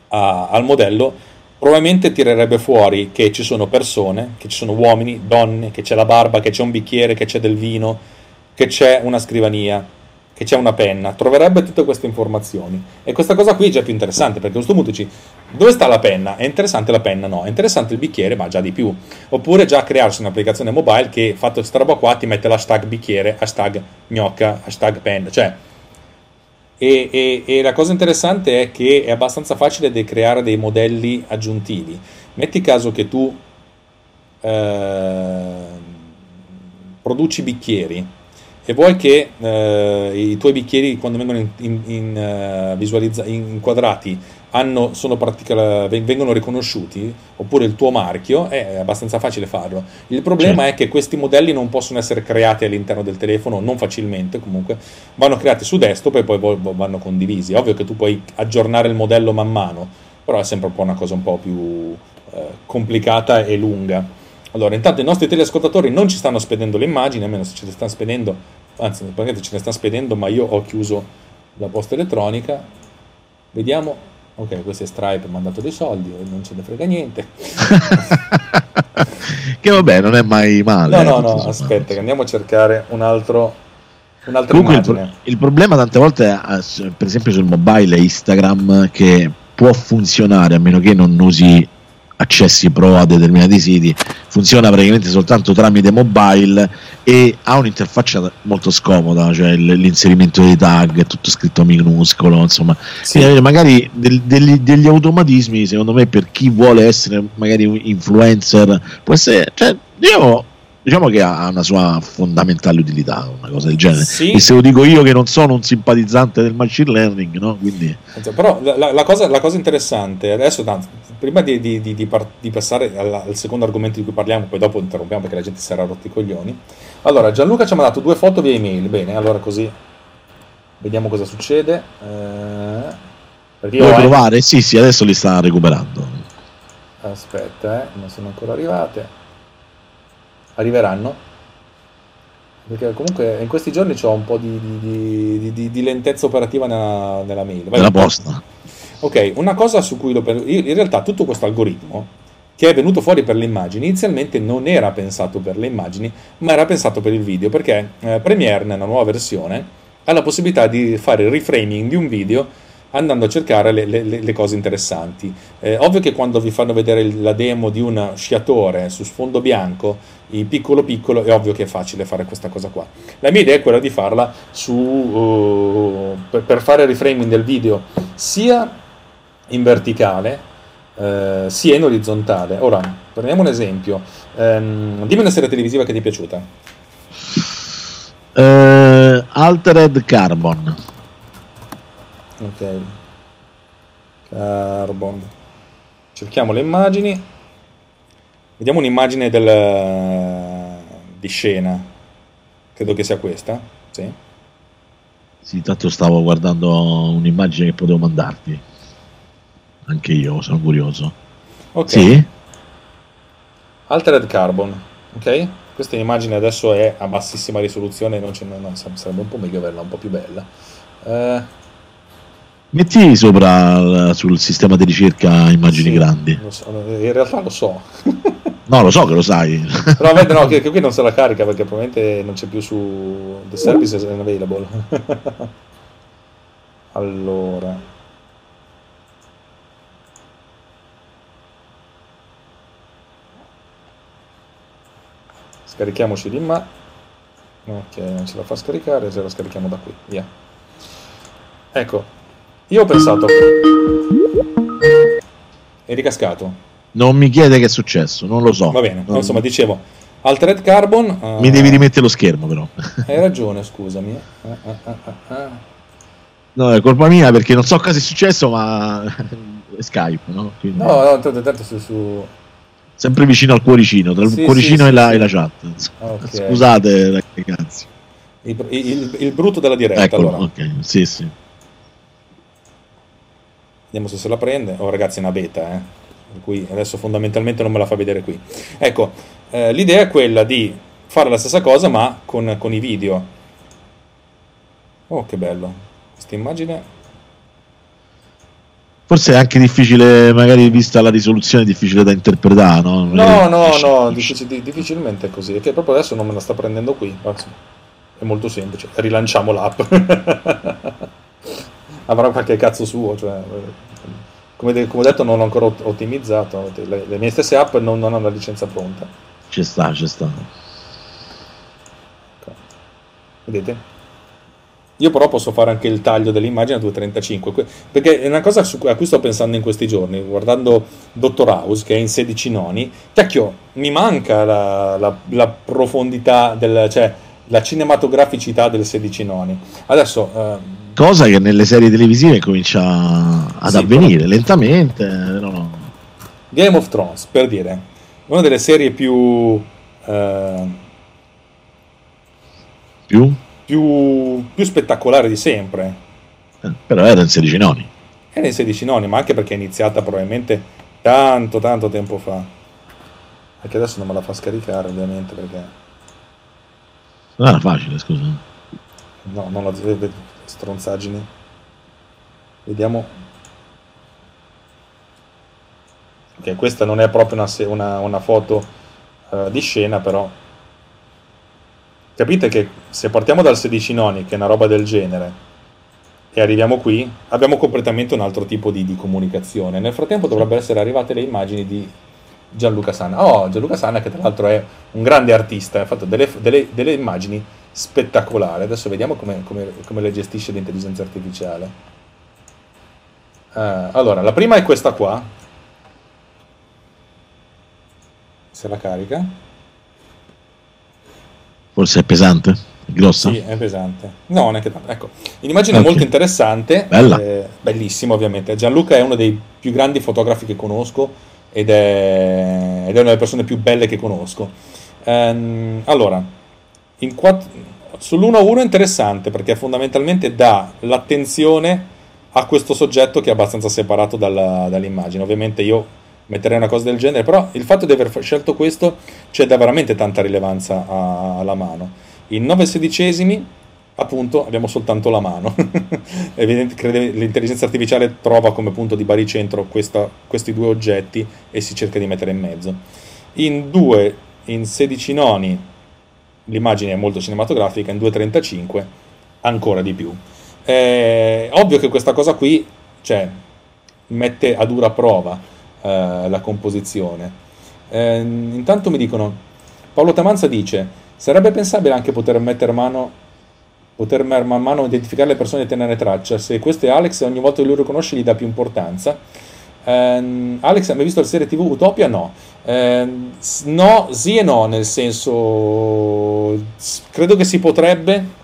a, al modello, probabilmente tirerebbe fuori che ci sono persone, che ci sono uomini, donne, che c'è la barba, che c'è un bicchiere, che c'è del vino, che c'è una scrivania, che c'è una penna, troverebbe tutte queste informazioni. E questa cosa qui è già più interessante, perché a questo punto dici, dove sta la penna? È interessante la penna? No. È interessante il bicchiere? Ma già di più. Oppure già crearsi un'applicazione mobile che, fatto questa roba qua, ti mette l'hashtag bicchiere, hashtag gnocca, hashtag penna. Cioè, e, e, e, la cosa interessante è che è abbastanza facile di creare dei modelli aggiuntivi. Metti caso che tu eh, produci bicchieri e vuoi che eh, i tuoi bicchieri quando vengono in, in, in, uh, inquadrati hanno, partica- vengono riconosciuti, oppure il tuo marchio, è abbastanza facile farlo. Il problema certo. è che questi modelli non possono essere creati all'interno del telefono, non facilmente comunque, vanno creati su desktop e poi vanno condivisi. Ovvio che tu puoi aggiornare il modello man mano, però è sempre un po' una cosa un po' più eh, complicata e lunga. Allora, intanto i nostri teleascoltatori non ci stanno spedendo le immagini, almeno se ce le stanno spedendo, anzi, probabilmente ce le stanno spedendo, ma io ho chiuso la posta elettronica. Vediamo. Ok, questo è Stripe, ha mandato dei soldi, non ce ne frega niente. che vabbè, non è mai male. No, no, no, aspetta, che andiamo a cercare un altro, un'altra Comunque il, pro- il, problema tante volte, è, per esempio sul mobile, è Instagram che può funzionare a meno che non usi accessi pro a determinati siti, funziona praticamente soltanto tramite mobile e ha un'interfaccia molto scomoda, cioè l'inserimento dei tag è tutto scritto minuscolo, insomma, sì. magari del, degli, degli, automatismi, secondo me per chi vuole essere magari un influencer, può essere, cioè, io diciamo che ha una sua fondamentale utilità, una cosa del genere. Sì. E se lo dico io che non sono un simpatizzante del machine learning, no? Quindi... Però la, la, cosa, la cosa, interessante, adesso tanto, prima di, di, di, di passare al, al, secondo argomento di cui parliamo, poi dopo interrompiamo perché la gente si era rotti i coglioni. Allora, Gianluca ci ha mandato due foto via email, bene, allora così vediamo cosa succede. Eh, Vuoi provare? Sì, sì, adesso li sta recuperando. Aspetta, eh, non sono ancora arrivate arriveranno. Perché comunque in questi giorni ho un po' di, di, di, di lentezza operativa nella, nella mail. Vai nella posta. Ok, una cosa su cui lo in realtà tutto questo algoritmo che è venuto fuori per le immagini inizialmente non era pensato per le immagini, ma era pensato per il video, perché eh, Premiere nella nuova versione ha la possibilità di fare il reframing di un video andando a cercare le, le, le cose interessanti. Eh, ovvio che quando vi fanno vedere la demo di un sciatore su sfondo bianco, in piccolo piccolo, è ovvio che è facile fare questa cosa qua. La mia idea è quella di farla su, uh, per, per, fare reframing del video sia in verticale uh, sia in orizzontale. Ora, prendiamo un esempio. Um, dimmi una serie televisiva che ti è piaciuta. Uh, Altered Carbon ok. Carbon. Cerchiamo le immagini. Vediamo un'immagine del, di scena. Credo che sia questa sì. Sì tanto stavo guardando un'immagine che potevo mandarti. Anche io sono curioso. Ok. Sì? Altered carbon ok? Questa immagine adesso è a bassissima risoluzione non, non sarebbe un po' meglio averla un po' più bella. Eh, Metti sopra sul sistema di ricerca immagini sì, grandi. So, in realtà lo so. no, lo so che lo sai. Però vabbè, no, che, che, qui non se la carica perché probabilmente non c'è più su The Service is unavailable. allora. Scarichiamoci di ma. Ok, non ce la fa scaricare, se la scarichiamo da qui. Via. Ecco, io ho pensato... È ricascato. Non mi chiede che è successo, non lo so. Va bene, non... insomma, dicevo, Altered Carbon. Uh, Mi devi rimettere lo schermo, però. Hai ragione, scusami. Uh, uh, no, è colpa mia perché non so cosa è successo, ma è Skype, no? Quindi... No, no, tanto, tanto su, su, Sempre vicino al cuoricino, tra il sì, cuoricino sì, e, la, sì. e, la, chat. Okay. Scusate, ragazzi. Il, il, il, brutto della diretta. Eccolo, allora. ok, sì, sì. Vediamo se se la prende. Oh, ragazzi, è una beta, eh. Per cui adesso fondamentalmente non me la fa vedere qui. Ecco, eh, l'idea è quella di fare la stessa cosa ma con, con i video. Oh, che bello. Questa immagine Forse è anche difficile, magari vista la risoluzione, difficile da interpretare, no? No, no, no, difficil- difficilmente è così. È che proprio adesso non me la sta prendendo qui. È molto semplice. Rilanciamo l'app. Avrà qualche cazzo suo, cioè, come, come detto non ho ancora ottimizzato. Le, le mie stesse app non, non hanno la licenza pronta. Ci sta, ci sta. Vedete? Io però posso fare anche il taglio dell'immagine a 2.35, perché è una cosa a cui sto pensando in questi giorni, guardando Dottor House, che è in 16 noni, cacchio, mi manca la, la, la profondità, del, cioè la cinematograficità del 16 noni. Adesso... Eh, cosa che nelle serie televisive comincia ad sì, avvenire però... lentamente. No. Game of Thrones, per dire, una delle serie più... Eh, più? più, più spettacolare di sempre. Eh, però era in 16 noni. Era in 16 noni, ma anche perché è iniziata probabilmente tanto tanto tempo fa. Perché adesso non me la fa scaricare ovviamente perché... Non era facile, scusa. No, non la stronzaggini. Vediamo. Ok, questa non è proprio una, una, una foto uh, di scena, però Capite che se partiamo dal 16 noni, che è una roba del genere, e arriviamo qui, abbiamo completamente un altro tipo di, di comunicazione. Nel frattempo dovrebbero essere arrivate le immagini di Gianluca Sanna. Oh, Gianluca Sanna che tra l'altro è un grande artista, ha fatto delle, delle, delle immagini spettacolari. Adesso vediamo come, come, come le gestisce l'intelligenza artificiale. Uh, allora, la prima è questa qua. Se la carica. Forse è pesante? È grossa? Sì, è pesante. No, non è che tanto. Ecco, l'immagine okay. è molto interessante. Bella. Eh, bellissima, ovviamente. Gianluca è uno dei più grandi fotografi che conosco ed è, ed è una delle persone più belle che conosco. Ehm, allora, quatt- sull'1-1 è interessante perché fondamentalmente dà l'attenzione a questo soggetto che è abbastanza separato dalla, dall'immagine. Ovviamente io metterei una cosa del genere, però il fatto di aver scelto questo c'è da veramente tanta rilevanza a, alla mano. In 9 sedicesimi, appunto, abbiamo soltanto la mano. Evidente, crede, l'intelligenza artificiale trova come punto di baricentro questa, questi due oggetti e si cerca di mettere in mezzo. In 2, in 16 noni, l'immagine è molto cinematografica, in 2.35 ancora di più. È ovvio che questa cosa qui cioè, mette a dura prova eh, la composizione. Eh, intanto mi dicono, Paolo Tamanza dice, sarebbe pensabile anche poter mettere mano poter man mano identificare le persone e tenere traccia. Se questo è Alex, ogni volta che lui riconosce gli dà più importanza. Eh, Alex, hai mai visto la serie TV Utopia? No. Eh, no, sì e no, nel senso, credo che si potrebbe,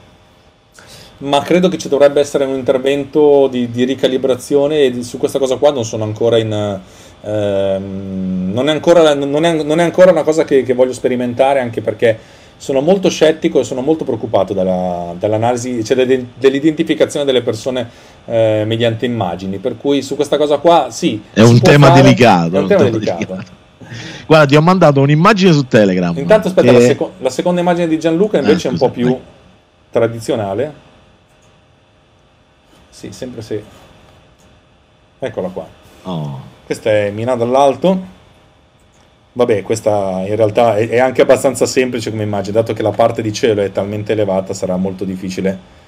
ma credo che ci dovrebbe essere un intervento di, di ricalibrazione e su questa cosa qua non sono ancora in Ehm, non, è ancora, non, è, non, è ancora, una cosa che, che, voglio sperimentare anche perché sono molto scettico e sono molto preoccupato dalla, dall'analisi, cioè dell'identificazione delle persone eh, mediante immagini. Per cui su questa cosa qua sì. È un tema fare, delicato. È un tema delicato. delicato. Guarda, ti ho mandato un'immagine su Telegram. Intanto aspetta, che... la, seco- la, seconda immagine di Gianluca invece eh, è un po' più vai. tradizionale. Sì, sempre se. Eccola qua. Oh. Questa è Mina dall'alto. Vabbè, questa in realtà è, è, anche abbastanza semplice come immagine, dato che la parte di cielo è talmente elevata sarà molto difficile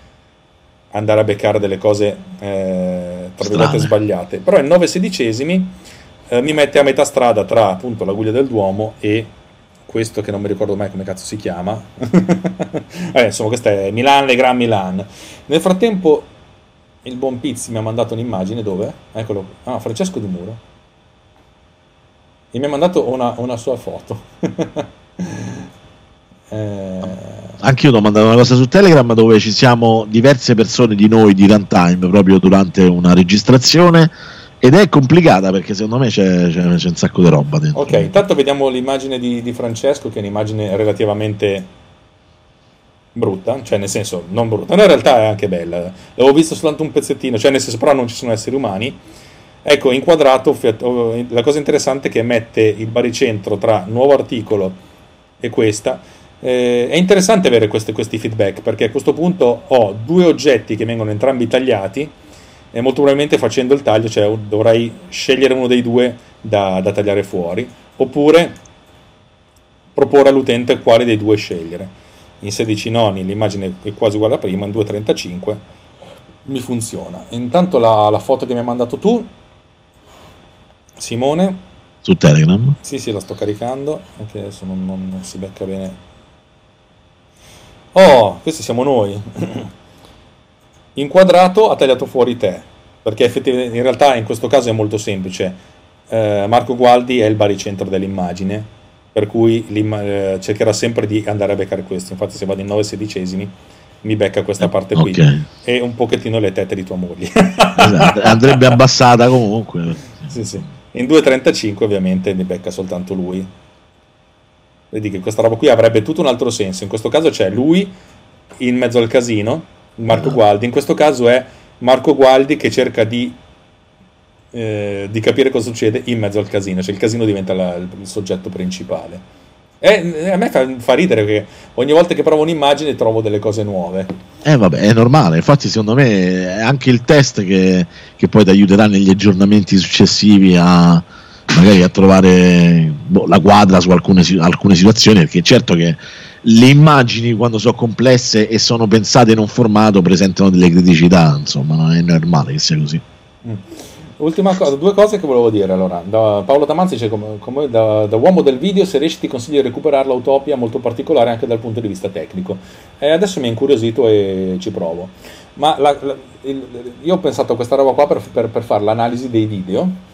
andare a beccare delle cose eh, tra sbagliate. Però in 9 sedicesimi eh, mi mette a metà strada tra appunto la Guglia del Duomo e questo che non mi ricordo mai come cazzo si chiama. eh, insomma, questa è Milan, Le Grand Milan. Nel frattempo il buon Pizzi mi ha mandato un'immagine dove? Eccolo. Ah, Francesco Di Muro e mi ha mandato una, una sua foto. Eh... Anche io ti ho mandato una cosa su Telegram dove ci siamo diverse persone di noi di runtime proprio durante una registrazione ed è complicata perché secondo me c'è, c'è, c'è un sacco di roba dentro. Ok, intanto vediamo l'immagine di, di Francesco che è un'immagine relativamente brutta, cioè nel senso non brutta, ma in realtà è anche bella. L'avevo visto soltanto un pezzettino, cioè nel senso però non ci sono esseri umani. Ecco, inquadrato, la cosa interessante è che mette il baricentro tra nuovo articolo e questa eh, è interessante avere questi, questi feedback perché a questo punto ho due oggetti che vengono entrambi tagliati e molto probabilmente facendo il taglio cioè, dovrai scegliere uno dei due da, da tagliare fuori oppure proporre all'utente quale dei due scegliere. In 16 noni l'immagine è quasi uguale a prima, in 2.35 mi funziona. Intanto la, la foto che mi hai mandato tu, Simone. Su Telegram? Sì, sì, la sto caricando, anche adesso non, non, non si becca bene Oh, questi siamo noi. Inquadrato ha tagliato fuori te, perché effettivamente in realtà in questo caso è molto semplice. Eh, Marco Gualdi è il baricentro dell'immagine, per cui eh, cercherà sempre di andare a beccare questo. Infatti se vado in 9 sedicesimi mi becca questa eh, parte qui okay. e un pochettino le tette di tua moglie. esatto, andrebbe abbassata comunque. Sì, sì. In 2.35 ovviamente mi becca soltanto lui Vedi che questa roba qui avrebbe tutto un altro senso. In questo caso c'è lui in mezzo al casino, Marco. Gualdi. In questo caso è Marco Gualdi che cerca di, eh, di capire cosa succede in mezzo al casino. Cioè il casino diventa la, il soggetto principale. E a me fa, fa, ridere perché ogni volta che provo un'immagine trovo delle cose nuove. Eh vabbè, è normale, infatti secondo me è anche il test che, che poi ti aiuterà negli aggiornamenti successivi a, magari a trovare boh, la quadra su alcune, alcune situazioni, perché certo che le immagini quando sono complesse e sono pensate in un formato presentano delle criticità, insomma, non è normale che sia così. Mm. Ultima cosa, due cose che volevo dire allora. Da Paolo Damanzi dice come, come da, da, uomo del video se riesci ti consiglio di recuperare l'Utopia molto particolare anche dal punto di vista tecnico. E adesso mi ha incuriosito e ci provo. Ma la, la, il, io ho pensato a questa roba qua per, per, per fare l'analisi dei video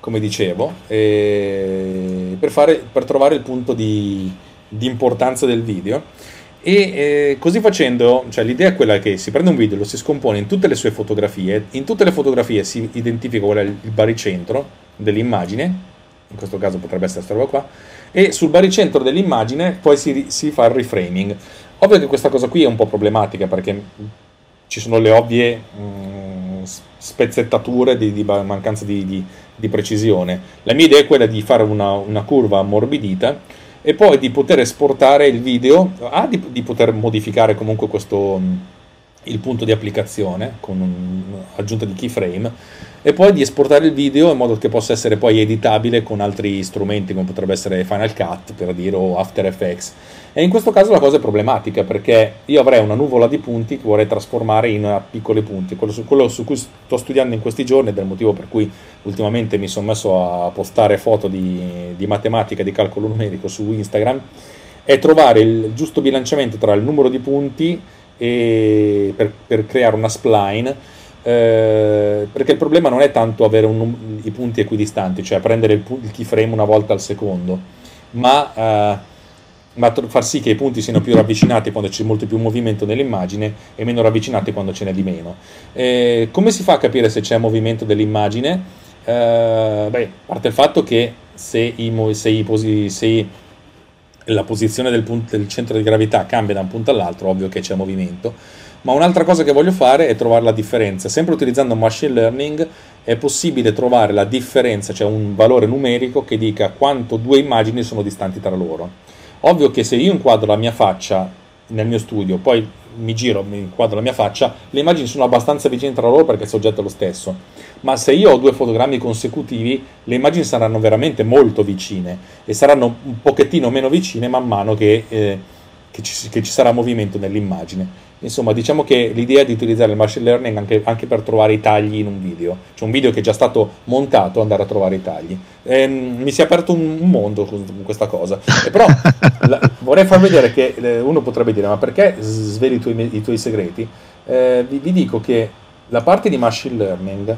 come dicevo, per, fare, per, trovare il punto di, di importanza del video. E eh, così facendo, cioè l'idea è quella che si prende un video, lo si scompone in tutte le sue fotografie, in tutte le fotografie si identifica qual è il baricentro dell'immagine, in questo caso potrebbe essere questa roba qua, e sul baricentro dell'immagine poi si, si fa il reframing. Ovvio che questa cosa qui è un po' problematica perché ci sono le ovvie mh, mm, spezzettature di, di mancanza di, di di precisione. La mia idea è quella di fare una, una curva ammorbidita e poi di poter esportare il video, ah, di, di poter modificare comunque questo, il punto di applicazione con un'aggiunta di keyframe e poi di esportare il video in modo che possa essere poi editabile con altri strumenti come potrebbe essere Final Cut per dire o After Effects. E in questo caso la cosa è problematica perché io avrei una nuvola di punti che vorrei trasformare in piccoli punti. Quello su, quello su cui sto studiando in questi giorni ed è il motivo per cui ultimamente mi sono messo a postare foto di, di matematica di calcolo numerico su Instagram è trovare il giusto bilanciamento tra il numero di punti per, per creare una spline eh, perché il problema non è tanto avere un, i punti equidistanti, cioè prendere il, il, keyframe una volta al secondo, ma, eh, ma, far sì che i punti siano più ravvicinati quando c'è molto più movimento nell'immagine e meno ravvicinati quando ce n'è di meno. Eh, come si fa a capire se c'è movimento dell'immagine? Eh, beh, a parte il fatto che se, i, se, i, se la posizione del, punto, del centro di gravità cambia da un punto all'altro, ovvio che c'è movimento ma un'altra cosa che voglio fare è trovare la differenza. Sempre utilizzando machine learning è possibile trovare la differenza, cioè un valore numerico che dica quanto due immagini sono distanti tra loro. Ovvio che se io inquadro la mia faccia nel mio studio, poi mi giro, mi inquadro la mia faccia, le immagini sono abbastanza vicine tra loro perché il soggetto è lo stesso. Ma se io ho due fotogrammi consecutivi, le immagini saranno veramente molto vicine e saranno un pochettino meno vicine man mano che, eh, che, ci, che ci sarà movimento nell'immagine. Insomma, diciamo che l'idea è di utilizzare il machine learning anche, anche, per trovare i tagli in un video, cioè un video che è già stato montato, andare a trovare i tagli. Ehm, mi si è aperto un, un mondo con questa cosa. E però la, vorrei far vedere che eh, uno potrebbe dire: ma perché sveli i tuoi, i tuoi segreti? Eh, vi, vi dico che la parte di machine learning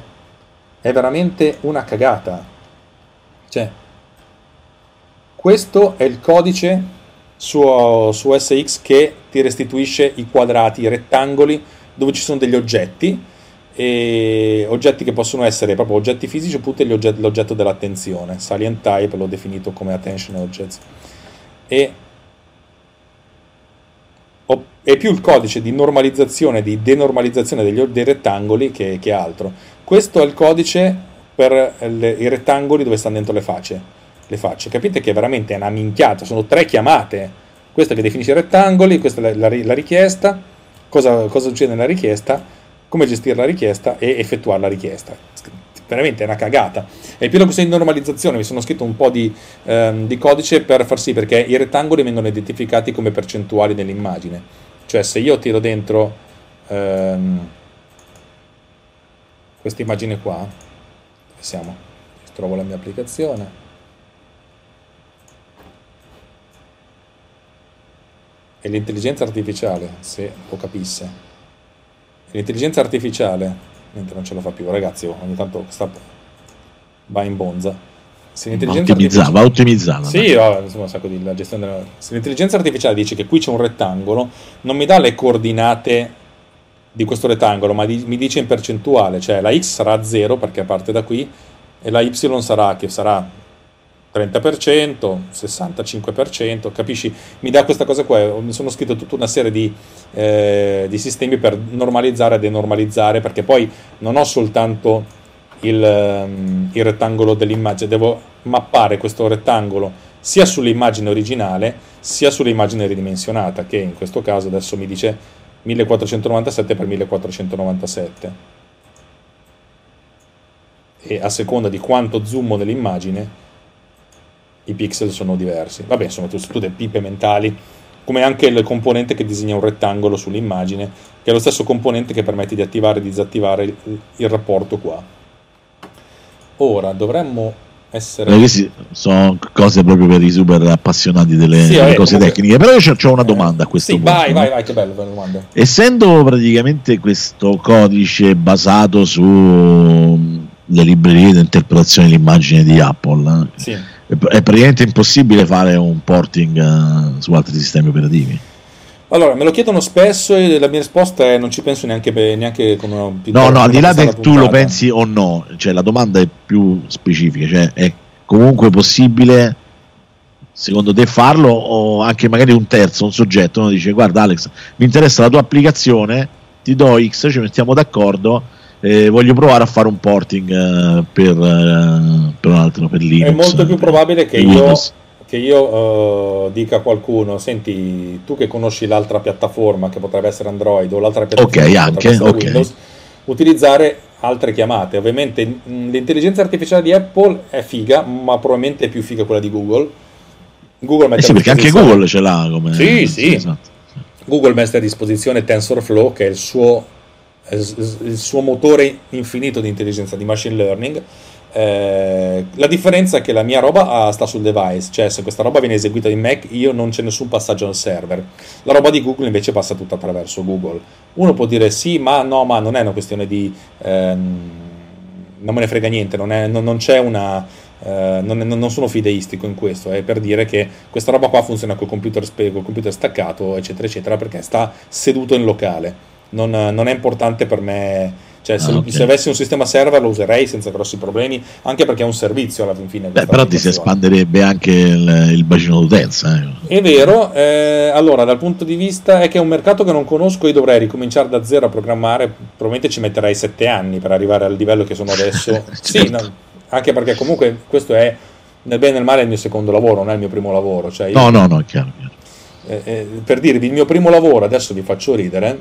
è veramente una cagata. Cioè, questo è il codice su, su SX che ti restituisce i quadrati, i rettangoli dove ci sono degli oggetti e oggetti che possono essere proprio oggetti fisici oppure oggetti, l'oggetto dell'attenzione. Salient type l'ho definito come attention objects. E è più il codice di normalizzazione, di denormalizzazione degli, dei rettangoli che, che, altro. Questo è il codice per le, i rettangoli dove stanno dentro le facce. Le facce. Capite che veramente è una minchiata, sono tre chiamate. Questa che definisce i rettangoli, questa è la, la, la richiesta, cosa, cosa succede nella richiesta, come gestire la richiesta e effettuare la richiesta. Veramente è una cagata. E più la questione di normalizzazione, mi sono scritto un po' di, ehm, di codice per far sì, perché i rettangoli vengono identificati come percentuali nell'immagine. Cioè se io tiro dentro ehm, questa immagine qua, dove siamo? Trovo la mia applicazione. E l'intelligenza artificiale, se lo capisse, L'intelligenza artificiale, mentre non ce la fa più, ragazzi, ogni tanto sta, va in bonza. Se l'intelligenza artificiale... va ottimizzata. Sì, va, insomma, un sacco di la gestione della... Se l'intelligenza artificiale dice che qui c'è un rettangolo, non mi dà le coordinate di questo rettangolo, ma di, mi dice in percentuale, cioè la x sarà 0 perché parte da qui e la y sarà che sarà 30%, 65%, capisci? Mi dà questa cosa qua, mi sono scritto tutta una serie di, eh, di sistemi per normalizzare e denormalizzare, perché poi non ho soltanto il, um, il rettangolo dell'immagine, devo mappare questo rettangolo sia sull'immagine originale sia sull'immagine ridimensionata, che in questo caso adesso mi dice 1497 x 1497 e a seconda di quanto zoom nell'immagine i pixel sono diversi. Vabbè, sono tutte pipe mentali, come anche il componente che disegna un rettangolo sull'immagine, che è lo stesso componente che permette di attivare e disattivare il, il rapporto qua. Ora dovremmo essere. Ma queste sono cose proprio per i super appassionati delle, sì, delle cose comunque... tecniche. Però io ho una domanda a questo sì, punto. Vai, vai, vai, che bella domanda. Essendo praticamente questo codice basato sulle librerie di interpretazione dell'immagine di Apple, eh, sì è praticamente impossibile fare un porting uh, su altri sistemi operativi. Allora, me lo chiedono spesso e la mia risposta è non ci penso neanche, neanche con una No, no, al di là del tu lo pensi o no, cioè la domanda è più specifica, cioè è comunque possibile secondo te farlo o anche magari un terzo, un soggetto, uno dice guarda Alex, mi interessa la tua applicazione, ti do X, ci mettiamo d'accordo eh, voglio provare a fare un porting eh, per, eh, per, un altro per Linux. È molto più probabile che io, che io uh, dica a qualcuno: Senti, tu che conosci l'altra piattaforma che potrebbe essere Android o l'altra piattaforma okay, anche, okay. Windows, utilizzare altre chiamate. Ovviamente l'intelligenza artificiale di Apple è figa, ma probabilmente è più figa quella di Google. Google mette eh sì, perché anche Google ce l'ha come. Sì, sì. Esatto. Google mette a disposizione TensorFlow, che è il suo il suo motore infinito di intelligenza di machine learning. Eh, la differenza è che la mia roba ah, sta sul device, cioè se questa roba viene eseguita in Mac io non c'è nessun passaggio al server. La roba di Google invece passa tutta attraverso Google. Uno può dire sì, ma no, ma non è una questione di... Ehm, non me ne frega niente, non, è, non, non c'è una... Uh, non, non, sono fideistico in questo, è per dire che questa roba qua funziona col computer, col computer staccato, eccetera, eccetera, perché sta seduto in locale non, non è importante per me. Cioè, se, ah, okay. se, avessi un sistema server lo userei senza grossi problemi, anche perché è un servizio alla fine. Beh, però ti si espanderebbe anche il, il bacino d'utenza. Eh. È vero, eh, allora dal punto di vista è che è un mercato che non conosco, io dovrei ricominciare da zero a programmare, probabilmente ci metterei sette anni per arrivare al livello che sono adesso. certo. Sì, no, anche perché comunque questo è nel bene e nel male il mio secondo lavoro, non è il mio primo lavoro. Cioè io, no, no, no, è chiaro. chiaro. Eh, eh, per dirvi, il mio primo lavoro, adesso vi faccio ridere,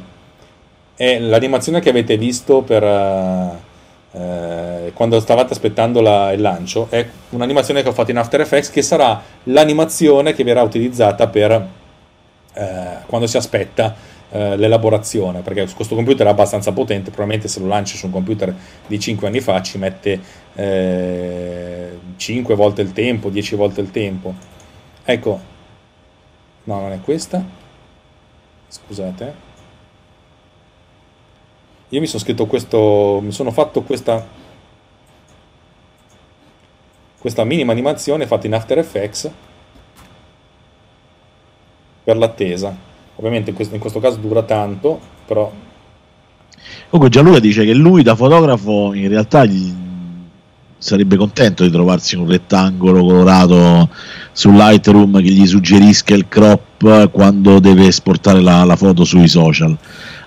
è l'animazione che avete visto per, uh, uh, quando stavate aspettando la, il lancio, è un'animazione che ho fatto in After Effects che sarà l'animazione che verrà utilizzata per uh, quando si aspetta l'elaborazione, perché questo computer è abbastanza potente, probabilmente se lo lanci su un computer di 5 anni fa ci mette 5 volte il tempo, 10 volte il tempo. Ecco, no, non è questa. Scusate. Io mi sono scritto questo, mi sono fatto questa, questa minima animazione fatta in After Effects per l'attesa. Ovviamente in questo, caso dura tanto, però... Comunque Gianluca dice che lui da fotografo in realtà gli sarebbe contento di trovarsi un rettangolo colorato su Lightroom che gli suggerisca il crop quando deve esportare la, la foto sui social.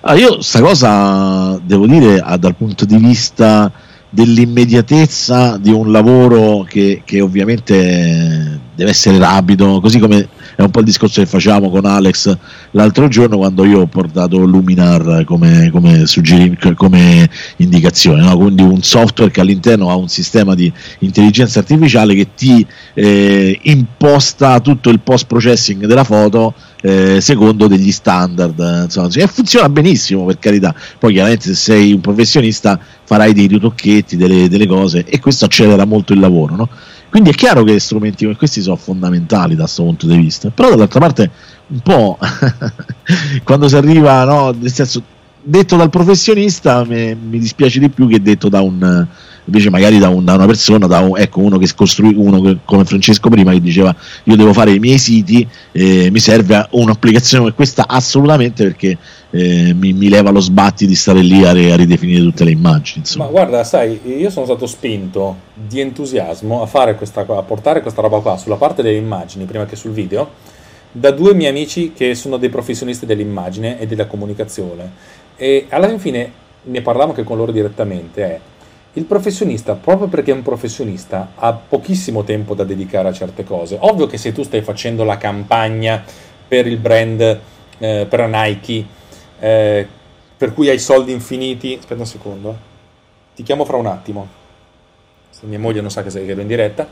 Ah, io sta cosa devo dire ah, dal punto di vista dell'immediatezza di un lavoro che, che ovviamente deve essere rapido, così come è un po' il discorso che facciamo con Alex l'altro giorno quando io ho portato Luminar come, come, suggerim- come indicazione, no? quindi un software che all'interno ha un sistema di intelligenza artificiale che ti eh, imposta tutto il post processing della foto eh, secondo degli standard insomma, e funziona benissimo per carità poi chiaramente se sei un professionista farai dei ritocchetti delle, delle cose e questo accelera molto il lavoro no? Quindi è chiaro che strumenti come questi sono fondamentali da questo punto di vista, però dall'altra parte un po' quando si arriva, no, nel senso, detto dal professionista me, mi dispiace di più che detto da un invece magari da, un, da una persona, da un, ecco, uno che costruì uno che, come Francesco prima che diceva io devo fare i miei siti, eh, mi serve un'applicazione come questa assolutamente perché eh, mi, mi, leva lo sbatti di stare lì a, a ridefinire tutte le immagini. Insomma. Ma guarda, sai, io sono stato spinto di entusiasmo a, fare questa, a portare questa roba qua sulla parte delle immagini prima che sul video da due miei amici che sono dei professionisti dell'immagine e della comunicazione e alla fine ne parlavamo anche con loro direttamente è il professionista, proprio perché è un professionista, ha pochissimo tempo da dedicare a certe cose. Ovvio che se tu stai facendo la campagna per il brand, eh, per Nike, eh, per cui hai soldi infiniti, aspetta un secondo, ti chiamo fra un attimo, se mia moglie non sa che sei che in diretta,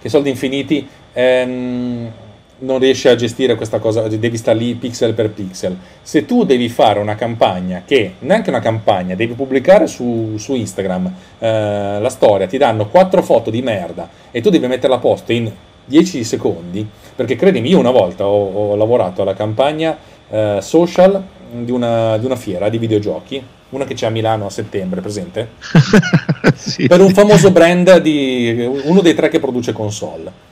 che soldi infiniti... Ehm, non riesci a gestire questa cosa, devi stare lì pixel per pixel. Se tu devi fare una campagna che, neanche una campagna, devi pubblicare su, su Instagram eh, la storia, ti danno quattro foto di merda e tu devi metterla a posto in 10 secondi, perché credimi, io una volta ho, ho lavorato alla campagna eh, social di una, di una, fiera di videogiochi, una che c'è a Milano a settembre, presente? sì, per un famoso brand di uno dei tre che produce console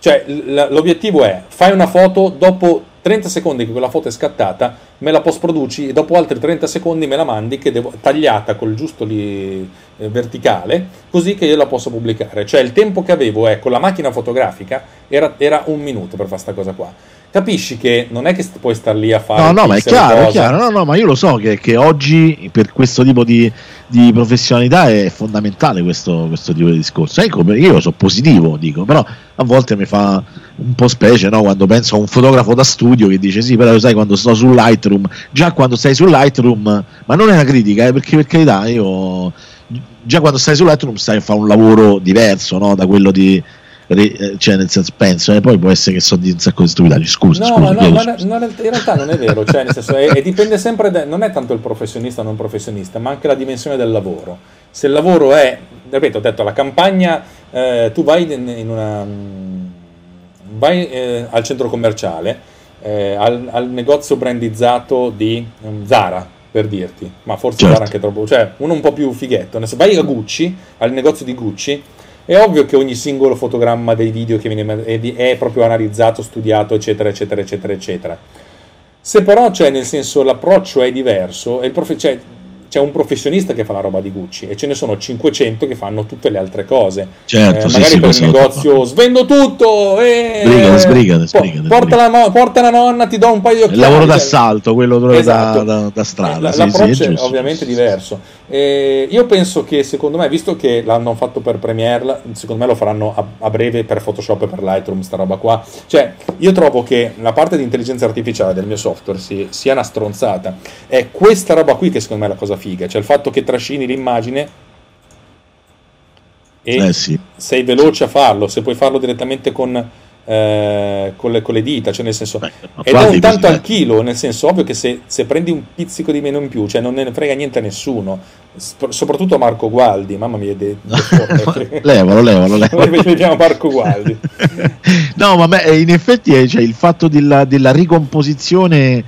cioè, l'obiettivo è, fai una foto, dopo 30 secondi che quella foto è scattata, me la post produci e dopo altri 30 secondi me la mandi che devo, tagliata col giusto lì, eh, verticale, così che io la posso pubblicare. Cioè, il tempo che avevo eh, con la macchina fotografica era, era un minuto per fare questa cosa qua capisci che non è che puoi star lì a fare. No, no, ma è chiaro, è chiaro. No, no, ma io lo so che, che oggi per questo tipo di, di, professionalità è fondamentale questo, questo tipo di discorso. Ecco, io sono positivo, dico, però a volte mi fa un po' specie no? quando penso a un fotografo da studio che dice sì, però sai quando sto su Lightroom, già quando stai su Lightroom, ma non è una critica, eh, perché per carità io già quando stai su Lightroom stai a fare un lavoro diverso no? da quello di eh, cioè nel senso penso e eh, poi può essere che so di un sacco di stupidaggini. Scusa, no, scusa, no, no, ma in realtà non è vero cioè nel senso è, è dipende sempre da, non è tanto il professionista o non professionista ma anche la dimensione del lavoro. Se il lavoro è ripeto ho detto la campagna eh, tu vai in, in una vai eh, al centro commerciale eh, al, al, negozio brandizzato di um, Zara per dirti ma forse certo. Zara anche troppo cioè uno un po' più fighetto vai a Gucci al negozio di Gucci è ovvio che ogni singolo fotogramma dei video che viene è proprio analizzato, studiato, eccetera, eccetera, eccetera, eccetera. Se però, cioè, nel senso, l'approccio è diverso, il prof- cioè, c'è un professionista che fa la roba di Gucci e ce ne sono 500 che fanno tutte le altre cose. Certo, eh, magari sì, per il negozio tutto. svendo tutto e sbrigate, sbrigate, sbrigate, porta, la, porta, la, nonna, ti do un paio di occhiali. Il lavoro d'assalto, quello esatto. da, da, da, strada. Sì, l'approccio sì, è, è ovviamente diverso. E io penso che secondo me, visto che l'hanno fatto per Premiere, secondo me lo faranno a, a breve per Photoshop e per Lightroom, sta roba qua. Cioè, io trovo che la parte di intelligenza artificiale del mio software si, sia una stronzata. È questa roba qui che secondo me è la cosa figa, cioè il fatto che trascini l'immagine e eh sì. sei veloce a farlo, se puoi farlo direttamente con, eh, con, le, con, le, dita, cioè nel senso, Beh, ed è un tanto al chilo, nel senso, ovvio che se, se, prendi un pizzico di meno in più, cioè non ne frega niente a nessuno, soprattutto Marco Gualdi, mamma mia, de, de levalo, levalo, levalo. vediamo Marco Gualdi. no, ma beh, in effetti è, cioè, il fatto della, della ricomposizione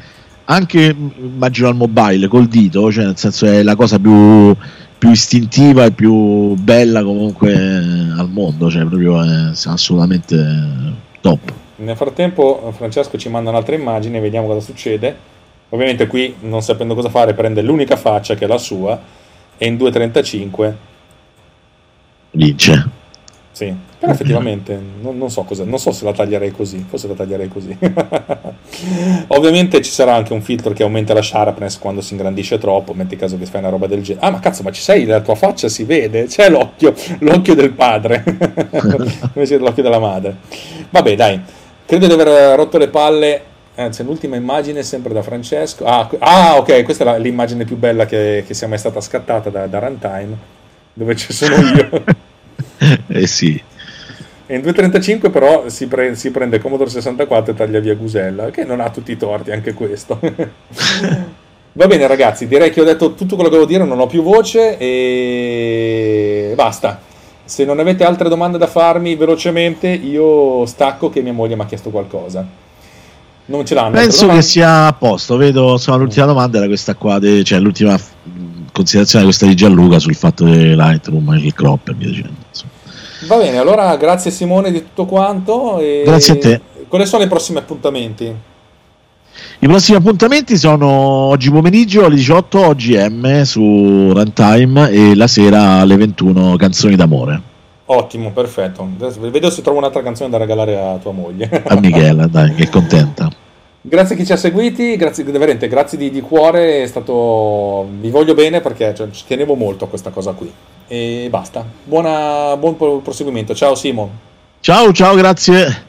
anche immagino al mobile col dito, cioè nel senso è la cosa più, più istintiva e più bella comunque al mondo, cioè proprio è assolutamente top. Nel frattempo Francesco ci manda un'altra immagine, vediamo cosa succede. Ovviamente qui, non sapendo cosa fare, prende l'unica faccia che è la sua e in 2.35 vince. Sì, però effettivamente non, non, so cosa, non so se la taglierei così, forse la taglierei così. Ovviamente ci sarà anche un filtro che aumenta la sharpness quando si ingrandisce troppo, metti caso che fai una roba del genere. Ah, ma cazzo, ma ci sei, la tua faccia si vede, c'è l'occhio, l'occhio del padre, invece dell'occhio della madre. Vabbè, dai, credo di aver rotto le palle Anzi, l'ultima immagine sempre da Francesco. Ah, ah ok, questa è l'immagine più bella che, che sia mai stata scattata da, da Runtime, dove ci sono io. eh sì. E in 2.35 però si, pre- si, prende Commodore 64 e taglia via Gusella, che non ha tutti i torti anche questo. Va bene ragazzi, direi che ho detto tutto quello che devo dire, non ho più voce e basta. Se non avete altre domande da farmi velocemente, io stacco che mia moglie mi ha chiesto qualcosa. Non ce l'hanno. Penso che sia a posto, vedo, insomma, l'ultima domanda era questa qua, de, cioè l'ultima considerazione questa di Gianluca sul fatto di Lightroom, il crop e via dicendo. Insomma. Va bene, allora grazie Simone di tutto quanto. E grazie a te. Quali sono i prossimi appuntamenti? I prossimi appuntamenti sono oggi pomeriggio alle 18 OGM su Runtime e la sera alle 21 Canzoni d'amore. Ottimo, perfetto. Vedo se trovo un'altra canzone da regalare a tua moglie. A Michela, dai, che è contenta. Grazie a chi ci ha seguiti, grazie, veramente, grazie di, di cuore, stato, vi voglio bene perché cioè, ci tenevo molto a questa cosa qui. E basta, Buona, buon proseguimento, ciao Simon. Ciao, ciao, grazie.